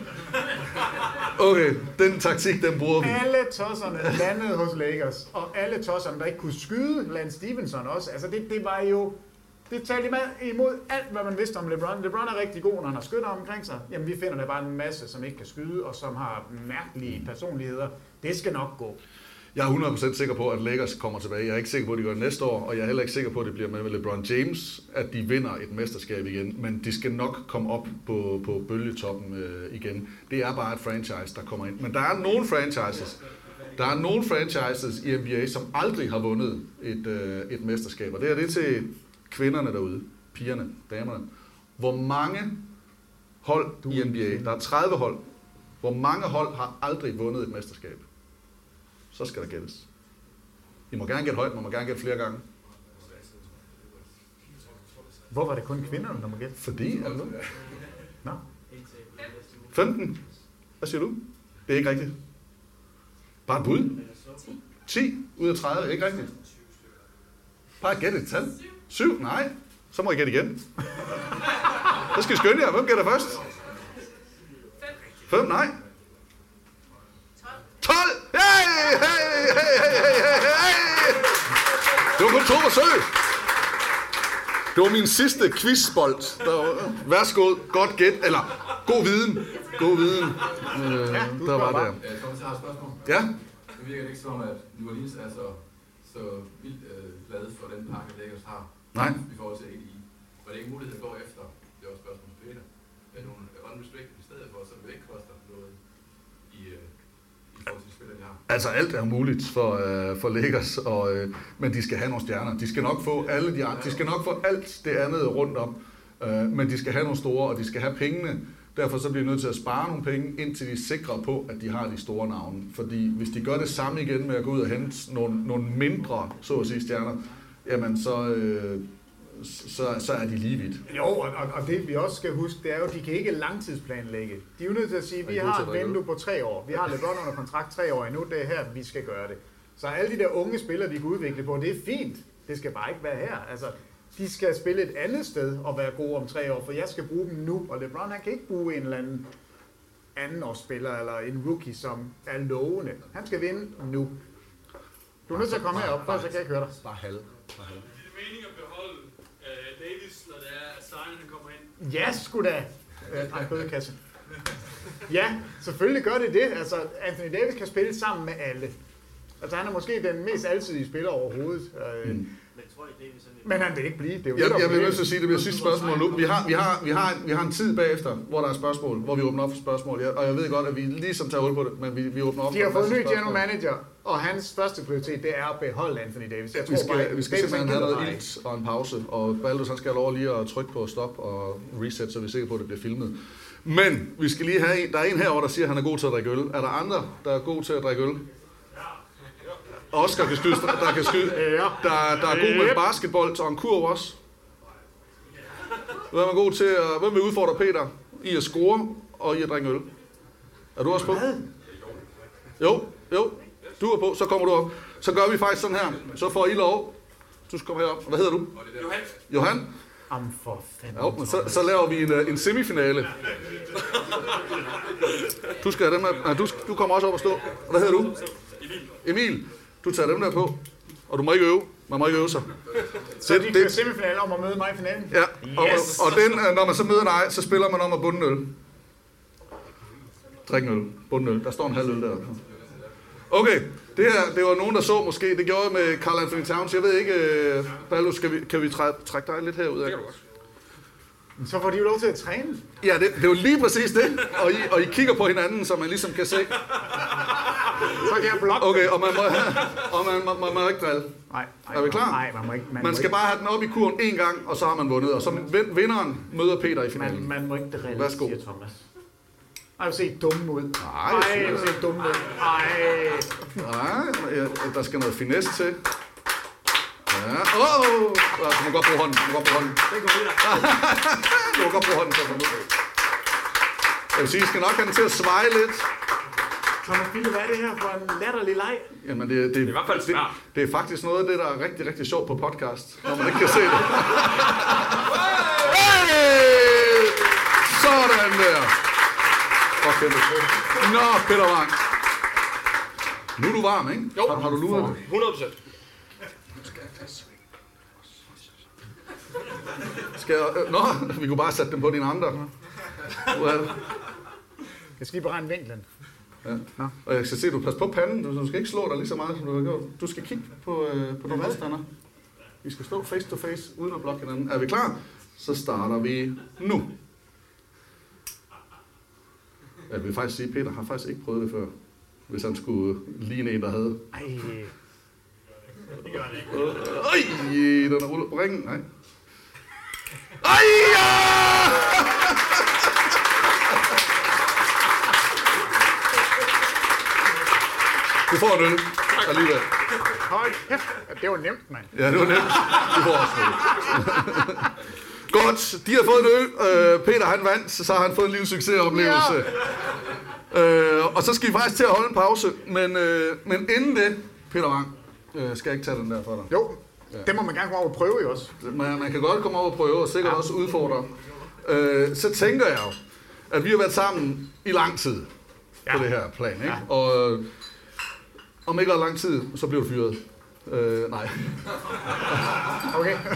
Okay, den taktik, den bruger vi. Alle tosserne landede hos Lakers, og alle tosserne, der ikke kunne skyde, Lance Stevenson også. Altså det, det var jo... Det talte imod alt, hvad man vidste om LeBron. LeBron er rigtig god, når han har skytter omkring sig. Jamen, vi finder der bare en masse, som ikke kan skyde, og som har mærkelige personligheder. Det skal nok gå. Jeg er 100% sikker på, at Lakers kommer tilbage. Jeg er ikke sikker på, at de gør det næste år, og jeg er heller ikke sikker på, at det bliver med LeBron James, at de vinder et mesterskab igen. Men de skal nok komme op på, på bølgetoppen øh, igen. Det er bare et franchise, der kommer ind. Men der er nogle franchises, der er nogle franchises i NBA, som aldrig har vundet et, øh, et mesterskab. Og det er det til kvinderne derude, pigerne, damerne. Hvor mange hold i NBA, der er 30 hold, hvor mange hold har aldrig vundet et mesterskab? Så skal der gættes. I må gerne gætte højt, man må gerne gætte flere gange. Hvor var det kun kvinderne, der må gætte? Fordi, altså. Nå. 15? Hvad siger du? Det er ikke rigtigt. Bare et bud? 10 ud af 30, er ikke rigtigt. Bare gæt et tal. 7? Nej. Så må I gætte igen. Så skal I skynde jer. Hvem gætter først? 5? Nej. 12! Hey, hey, hey, hey, hey, hey, hey! Det var kun to forsøg. Det var min sidste quizbold. Der var, værsgo, godt gæt, eller god viden. God viden. Øh, der var der. Ja, Thomas, jeg har et spørgsmål. Ja? Det virker ikke som, at New Orleans er så, så vildt øh, glad for den pakke, Lakers har. Nej. I forhold til ADI. Var det ikke mulighed at gå efter, det var spørgsmål til Peter, med nogle unrestricted i stedet for, som det ikke koster noget i, øh, i forhold til de har? Altså alt er muligt for, øh, for Lakers, og, øh, men de skal have nogle stjerner. De skal nok få alle de andre, de skal nok få alt det andet rundt om, øh, men de skal have nogle store, og de skal have pengene. Derfor så bliver de nødt til at spare nogle penge, indtil de er sikre på, at de har de store navne. Fordi hvis de gør det samme igen med at gå ud og hente nogle, nogle mindre, så at sige, stjerner, jamen så, øh, så, så er de lige vidt. Jo, og, og, det vi også skal huske, det er jo, at de kan ikke langtidsplanlægge. De er jo nødt til at sige, at vi de har et vindue på tre år. Vi har LeBron under kontrakt tre år endnu. Det er her, vi skal gøre det. Så alle de der unge spillere, vi kan udvikle på, det er fint. Det skal bare ikke være her. Altså, de skal spille et andet sted og være gode om tre år, for jeg skal bruge dem nu. Og LeBron, han kan ikke bruge en eller anden andenårsspiller eller en rookie, som er lovende. Han skal vinde nu. Du er nødt til at komme herop, for så kan jeg ikke høre dig. Bare halv. Det er meningen at beholde øh, Davis, når det er, at Steiner han kommer ind. Ja, sgu da. Øh, nej, bødekasse. Ja, selvfølgelig gør det det. Altså, Anthony Davis kan spille sammen med alle. Altså, han er måske den mest alsidige spiller overhovedet. Øh, Mm. Men tror I, Davis er Men han vil ikke blive. Det er jo Jeg, er jeg bliver nødt til at sige, det bliver sidste spørgsmål nu. Vi har, vi, har, vi, har, vi har en tid bagefter, hvor der er spørgsmål, hvor vi åbner op for spørgsmål. Jeg- Og jeg ved godt, at vi ligesom tager hul på det, men vi, vi åbner op De har for fået en ny general manager, og hans første prioritet, det er at beholde Anthony Davis. Jeg tror Vi skal, bare, vi skal simpelthen han have noget ilt og en pause, og Baldus han skal have lov lige at trykke på stop og reset, så vi er sikre på, at det bliver filmet. Men vi skal lige have en, der er en herovre, der siger, at han er god til at drikke øl. Er der andre, der er god til at drikke øl? Oscar kan skyde, der kan skyde, der, der er god med basketball og en kurv også. Hvem er god til at, hvem vil udfordre Peter i at score og I at drikke øl. Er du også på? Jo, jo. Du er på, så kommer du op. Så gør vi faktisk sådan her. Så får I lov. Du skal komme herop. Hvad hedder du? Johan. Johan? Am for fanden. Jo, men så, så laver vi en, øh, en semifinale. Du skal have dem her. Nej, du, du kommer også op og stå. Hvad hedder du? Emil. Du tager dem der på. Og du må ikke øve. Man må ikke øve sig. Så de kører semifinale om at møde mig i finalen? Ja, og, Yes. og, og den, øh, når man så møder dig, så spiller man om at bunde øl. Drik en øl. Bunde øl. Der står en halv øl der. Okay, det her, det var nogen, der så måske. Det gjorde jeg med Carl Anthony Towns. Jeg ved ikke, øh, Ballo, skal vi, kan vi træ, trække dig lidt herud? Det kan du også. Så får de jo lov til at træne. Ja, det, det er jo lige præcis det. Og I, og I kigger på hinanden, så man ligesom kan se. Så kan jeg blokke. Okay, og man må, og man, man, man må ikke drille. Nej, Er vi klar? Nej, man må ikke. Man, Man skal ikke, bare have den op i kurven en gang, og så har man vundet. Og så vin- vinderen møder Peter i finalen. man, man må ikke drille, Værsgo. siger Thomas. Ej, jeg se dumme ud. Nej, Ej, jeg se dumme ud. Ej. Nej, der skal noget finesse til. Ja, åh! Oh! Ja, du må godt bruge hånden, du må godt bruge hånden. du må godt bruge hånden, så kommer ud. Jeg vil sige, I skal nok have den til at sveje lidt. Thomas Bille, hvad er det her for en latterlig leg? Jamen, det, det, det, er i hvert fald det, det er faktisk noget af det, der er rigtig, rigtig sjovt på podcast, når man ikke kan se det. hey! Sådan der. Kæmpe. Nå, Peter Wang. Nu er du varm, ikke? Jo, har, har du luret det? 100 procent. Skal jeg, øh, nå, vi kunne bare sætte dem på dine andre. Det? Jeg skal lige beregne vinklen. Ja. Og jeg skal se, at du passer på panden. Du, du skal ikke slå dig lige så meget, som du har gjort. Du skal kigge på, øh, på din modstander. Vi skal stå face to face, uden at blokke hinanden. Er vi klar? Så starter vi nu. Jeg vil faktisk sige, at Peter har faktisk ikke prøvet det før. Hvis han skulle ligne en, der havde. Ej. Øj, den er rullet på ringen. Nej. Ej, ja! Du får en øl alligevel. Hold kæft. Det var nemt, mand. Ja, det var nemt. Du får også en. Godt, de har fået en øl. Øh, Peter han vandt, så har han fået en lille succesoplevelse. Øh, og så skal vi faktisk til at holde en pause. Men, øh, men inden det, Peter Wang, øh, skal jeg ikke tage den der for dig? Jo, det må man gerne gå over og prøve jo også. Man, man kan godt komme over og prøve, og sikkert ja. også udfordre. Øh, så tænker jeg jo, at vi har været sammen i lang tid ja. på det her plan. Ikke? Ja. Og øh, om ikke lang tid, så bliver du fyret. Øh, nej. Okay.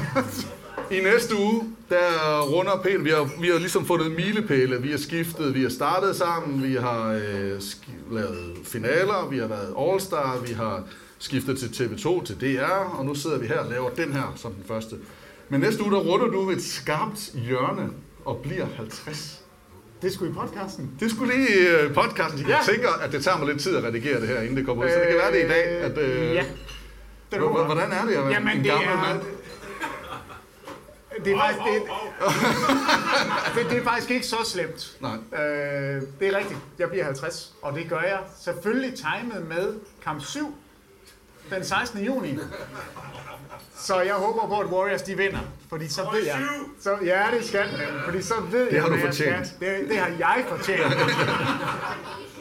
I næste uge, der runder Peter, vi har, vi har ligesom fundet milepæle, vi har skiftet, vi har startet sammen, vi har øh, lavet finaler, vi har været All-Star, vi har skiftet til TV2, til DR, og nu sidder vi her og laver den her som den første. Men næste uge, der runder du et skarpt hjørne og bliver 50. Det skulle i podcasten. Det skulle lige i øh, podcasten. Jeg Ja. tænker, at det tager mig lidt tid at redigere det her, inden det kommer ud. Så det kan være det i dag. At, øh, ja. h- h- Hvordan er det at være Jamen, en det gammel er- mand? Det er, faktisk, det, det, det er faktisk ikke så slemt. Nej. Øh, det er rigtigt. Jeg bliver 50, og det gør jeg selvfølgelig timet med kamp 7 den 16. juni. Så jeg håber på, at Warriors de vinder, fordi så ved jeg... Så, ja, det skal den, fordi så ved Det jeg, har du hvad jeg fortjent. Skal. Det, det har jeg fortjent.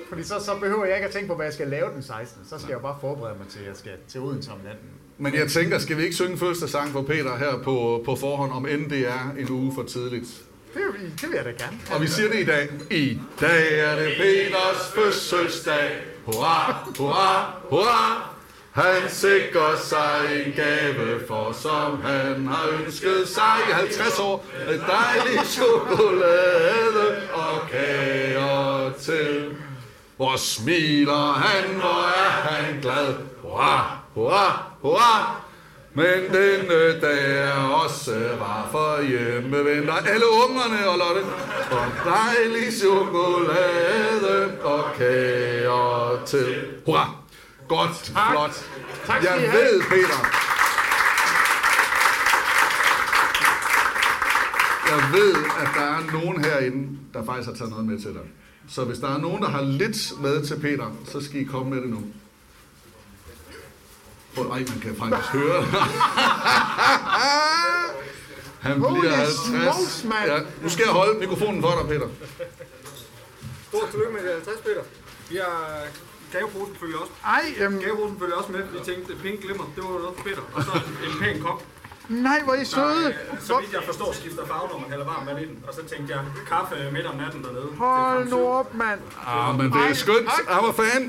fordi så, så behøver jeg ikke at tænke på, hvad jeg skal lave den 16. Så skal jeg bare forberede mig til, at jeg skal til Odense om natten. Men jeg tænker, skal vi ikke synge fødselsdagssang for Peter her på, på forhånd, om end det er en uge for tidligt? Det, vil- det vil jeg da gerne. Og vi siger det i dag. I dag er det Peters fødselsdag. Hurra, hurra, hurra. Han sikrer sig en gave, for som han har ønsket sig i 50 år. med dejlig chokolade og kager til. Hvor smiler han, hvor er han glad. Hurra, hurra, hurra. Men denne dag er også var for hjemmeventer. Alle ungerne og Lotte. Og dejlig chokolade og kager til. Hurra! Godt, Tak. flot. Tak skal I Jeg have. ved, Peter. Jeg ved, at der er nogen herinde, der faktisk har taget noget med til dig. Så hvis der er nogen, der har lidt med til Peter, så skal I komme med det nu. Prøv, ej, man kan faktisk høre. Han Holy bliver 50. smokes. Ja, nu skal jeg holde mikrofonen for dig, Peter. Stort tillykke med de 50, Peter. Vi har gaveposen følger også. Ej, øhm, Gaveposen følger også med. Vi tænkte, pink glimmer, det var noget Peter. Og så en pæn kop. Nej, hvor er I søde. Så, så vidt jeg forstår, skifter farve, når man hælder varmt vand i den. Og så tænkte jeg, kaffe midt om natten dernede. Hold nu op, mand. Ah, men det er skønt. Han var fan.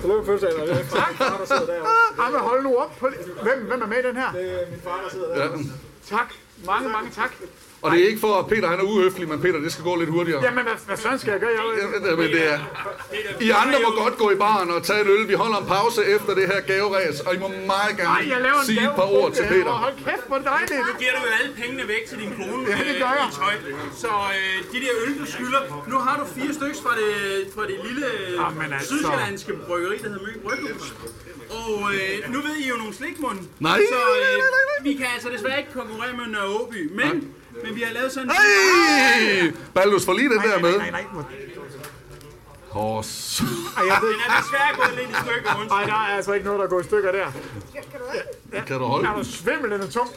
Tillykke med fødselsdagen, det er min far, der sidder derovre. Ej, men hold nu op. På det. Hvem, hvem er med i den her? Det er min far, der sidder Ja. derovre. Tak. Mange, mange tak. Og det er ikke for, at Peter han er uhøflig, men Peter, det skal gå lidt hurtigere. Jamen, hvad, hvad sådan skal jeg gøre? Jeg, Jamen, det er... I andre må godt gå i baren og tage en øl. Vi holder en pause efter det her gaveræs, og I må meget Ej, jeg gerne laver en sige et par ord til Peter. Hold kæft, hvor dejligt. Nu giver du jo alle pengene væk til din kone Ja, det gør øh, jeg. tøj. Så øh, de der øl, du skylder, nu har du fire stykker fra det, fra det lille Jamen altså. sydsjællandske bryggeri, der hedder Mø Bryghus. Og øh, nu ved I jo nogle slikmund. Nej, så, nej, nej, nej, nej. vi kan altså desværre ikke konkurrere med Nørre Åby, men, men vi har lavet sådan en... Hey! Baldus, får lige den der med. Nej, nej, nej. Hors. Ej, jeg ved Den er desværre gået lidt i stykker, undskyld. Ej, der er altså ikke noget, der går i stykker der. Kan du holde Er du den? svimmel, den er tung?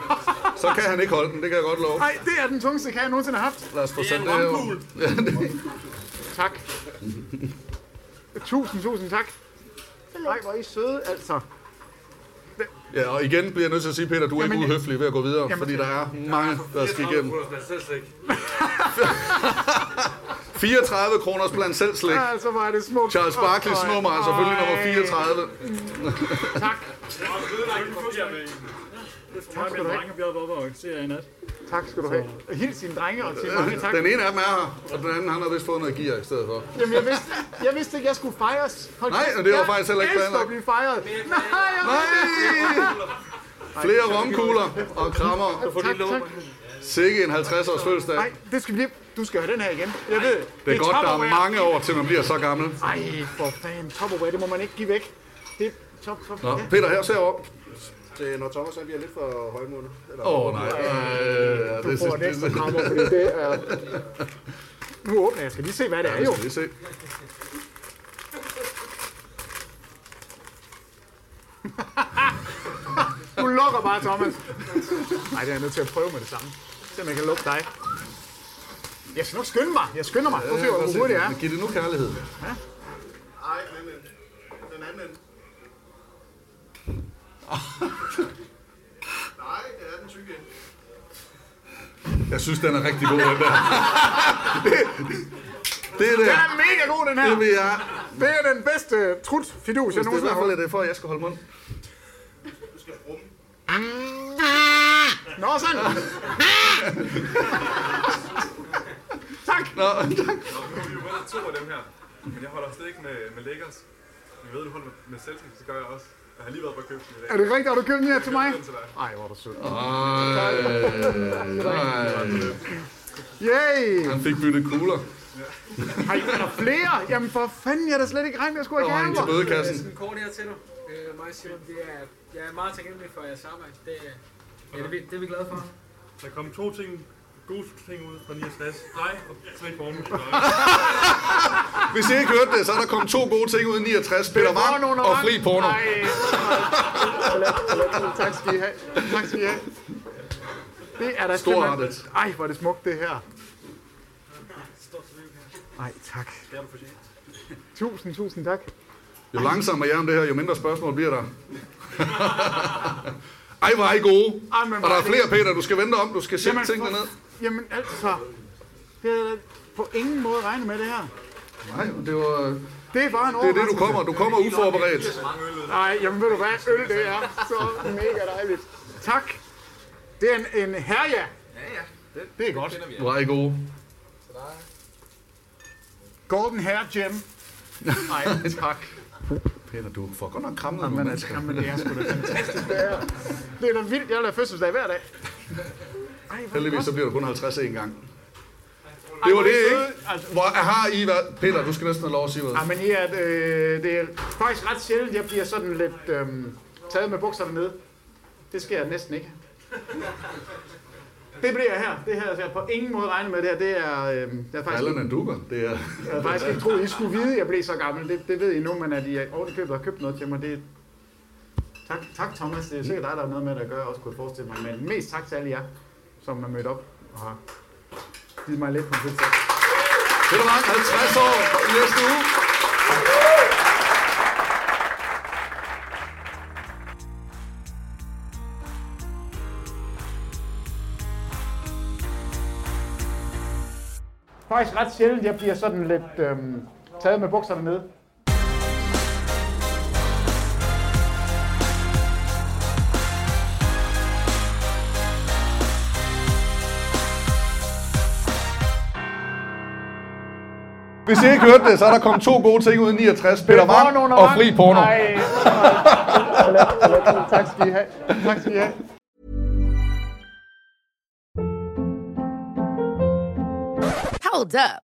Så kan han ikke holde den, det kan jeg godt love. Nej, det er den tungeste kage, jeg nogensinde har haft. Lad os få er sendt det her. romkugle. Ja, det- Tak. Tusind, tusind tak. Nej, hvor er I søde, altså. Ja, og igen bliver jeg nødt til at sige, Peter, du er ikke Jamen, uhøflig ved at gå videre, Jamen, fordi der er mange, der skal igennem. selv slik. 34 kroners blandt selv slik. Ja, altså, hvor er det smukt. Charles Barkley's Ej, nummer er selvfølgelig nummer ej. 34. Tak. Tak skal du have. Vi har været oppe og se jer i nat. Tak skal du have. Hils dine drenge og til mange tak. Den ene af dem er her, og den anden han har vist fået noget gear i stedet for. Jamen, jeg vidste, jeg vidste ikke, jeg skulle fejres. Hold Nej, og det var jeg faktisk heller ikke planlagt. at blive fejret. Nej, jeg Nej! Flere romkugler og krammer. Tak, tak. Sikke en 50 års fødselsdag. Nej, det skal vi lige... Du skal have den her igen. Jeg ved, Det er godt, der er mange år, til man bliver så gammel. Ej, for fanden. Tupperware, det må man ikke give væk. Det er top, top. Nå. Peter, her ser op. Det er, når Thomas han bliver lidt for højmåne. Åh, oh, nej. Øh, Du får en ekstra krammer, fordi det er... Nu åbner jeg. Jeg skal lige se, hvad det er Ja, jo. det skal vi se. Du lukker bare, Thomas. Nej, det er jeg nødt til at prøve med det samme. Se om jeg kan lukke dig. Jeg skal nok skynde mig. Jeg skynder mig. Prøv at se, hvor hurtigt det er. Giv det nu kærlighed. Nej, men den anden ende. Nej, det er den tykke. Jeg synes, den er rigtig god, den der. det, det Den er mega god, den her. Det vil jeg. Det er den bedste trut fidus, jeg Hvis det er i nogensinde hvert har fald holdt. er det for, at jeg skal holde mund. Du skal brumme. Nå, sådan. tak. Nå, tak. Vi er jo bare to af dem her, men jeg holder slet ikke med, med Lakers. Jeg ved, du holder med, med Celtics, det gør jeg også. Jeg har lige været på købsen i dag. Er det rigtigt? Har du købt den her til mig? Den til dig. Ej, hvor er du sød. Ej, Yay! Han fik byttet kugler. Ej, er der flere? Jamen for fanden, jeg er da slet ikke regnet, jeg skulle Der have var en til gaver. bødekassen. Sådan kort her til dig. Øh, mig Simon, det er, jeg er meget taknemmelig for jeres arbejde. Det, er- det, er vi- det er vi glade for. Der kom to ting, gode ting ud fra 69. Dig og tre former. Hvis I ikke hørte det, så er der kommet to gode ting ud i 69. Peter Porno, og fri porno. Ej, tak skal I have. Tak skal I have. Det er da Storartet. simpelthen... Ej, hvor er det smukt, det her. Ej, tak. Det er du fortjent. Tusind, tusind tak. Jo langsommere jeg er om det her, jo mindre spørgsmål bliver der. Ej, hvor er I gode. Ej, men Og der er er flere, Peter. Du skal vente om. Du skal sætte tingene for- ned. Jamen altså, det er på ingen måde regnet med det her. Nej, det var... Det er bare en Det er det, du kommer. Du kommer uforberedt. Nej, jamen ved du hvad, øl det er så mega dejligt. Tak. Det er en, en herja. Ja, ja. Det, Det er godt. er I gode. Golden Hair Gem. Nej, tak. Peter, du får godt nok krammet nogle Jamen, mennesker. altså, jamen, det er sgu da fantastisk, det her. Det er da vildt, jeg vil have fødselsdag hver dag. Heldigvis så bliver du kun 50 en gang. Det var det, ikke? Hvor har I været... Peter, du skal næsten have lov at sige noget. Ja, men I er, øh, det er faktisk ret sjældent, jeg bliver sådan lidt øh, taget med bukserne nede. Det sker næsten ikke. Det bliver jeg her. Det her, jeg har på ingen måde regnet med det her. Det er, øh, det er faktisk... Allan er dukker. Det er... Jeg havde faktisk ikke troet, I skulle vide, at jeg blev så gammel. Det, det ved I nu, men at I ovenikøbet har købt noget til mig, det Tak, tak Thomas. Det er sikkert dig, der har noget med det at gøre, også kunne jeg forestille mig. Men mest tak til alle jer, som er mødt op og har givet mig lidt på en. Peter Wang, 50 år i næste uge. Faktisk ret sjældent, jeg bliver sådan lidt øhm, taget med bukserne nede. Hvis I ikke hørte det, så er der kommet to gode ting ud i 69. Peter Wang og fri porno. Nej, nej. tak skal I have. Tak skal I have. Hold up.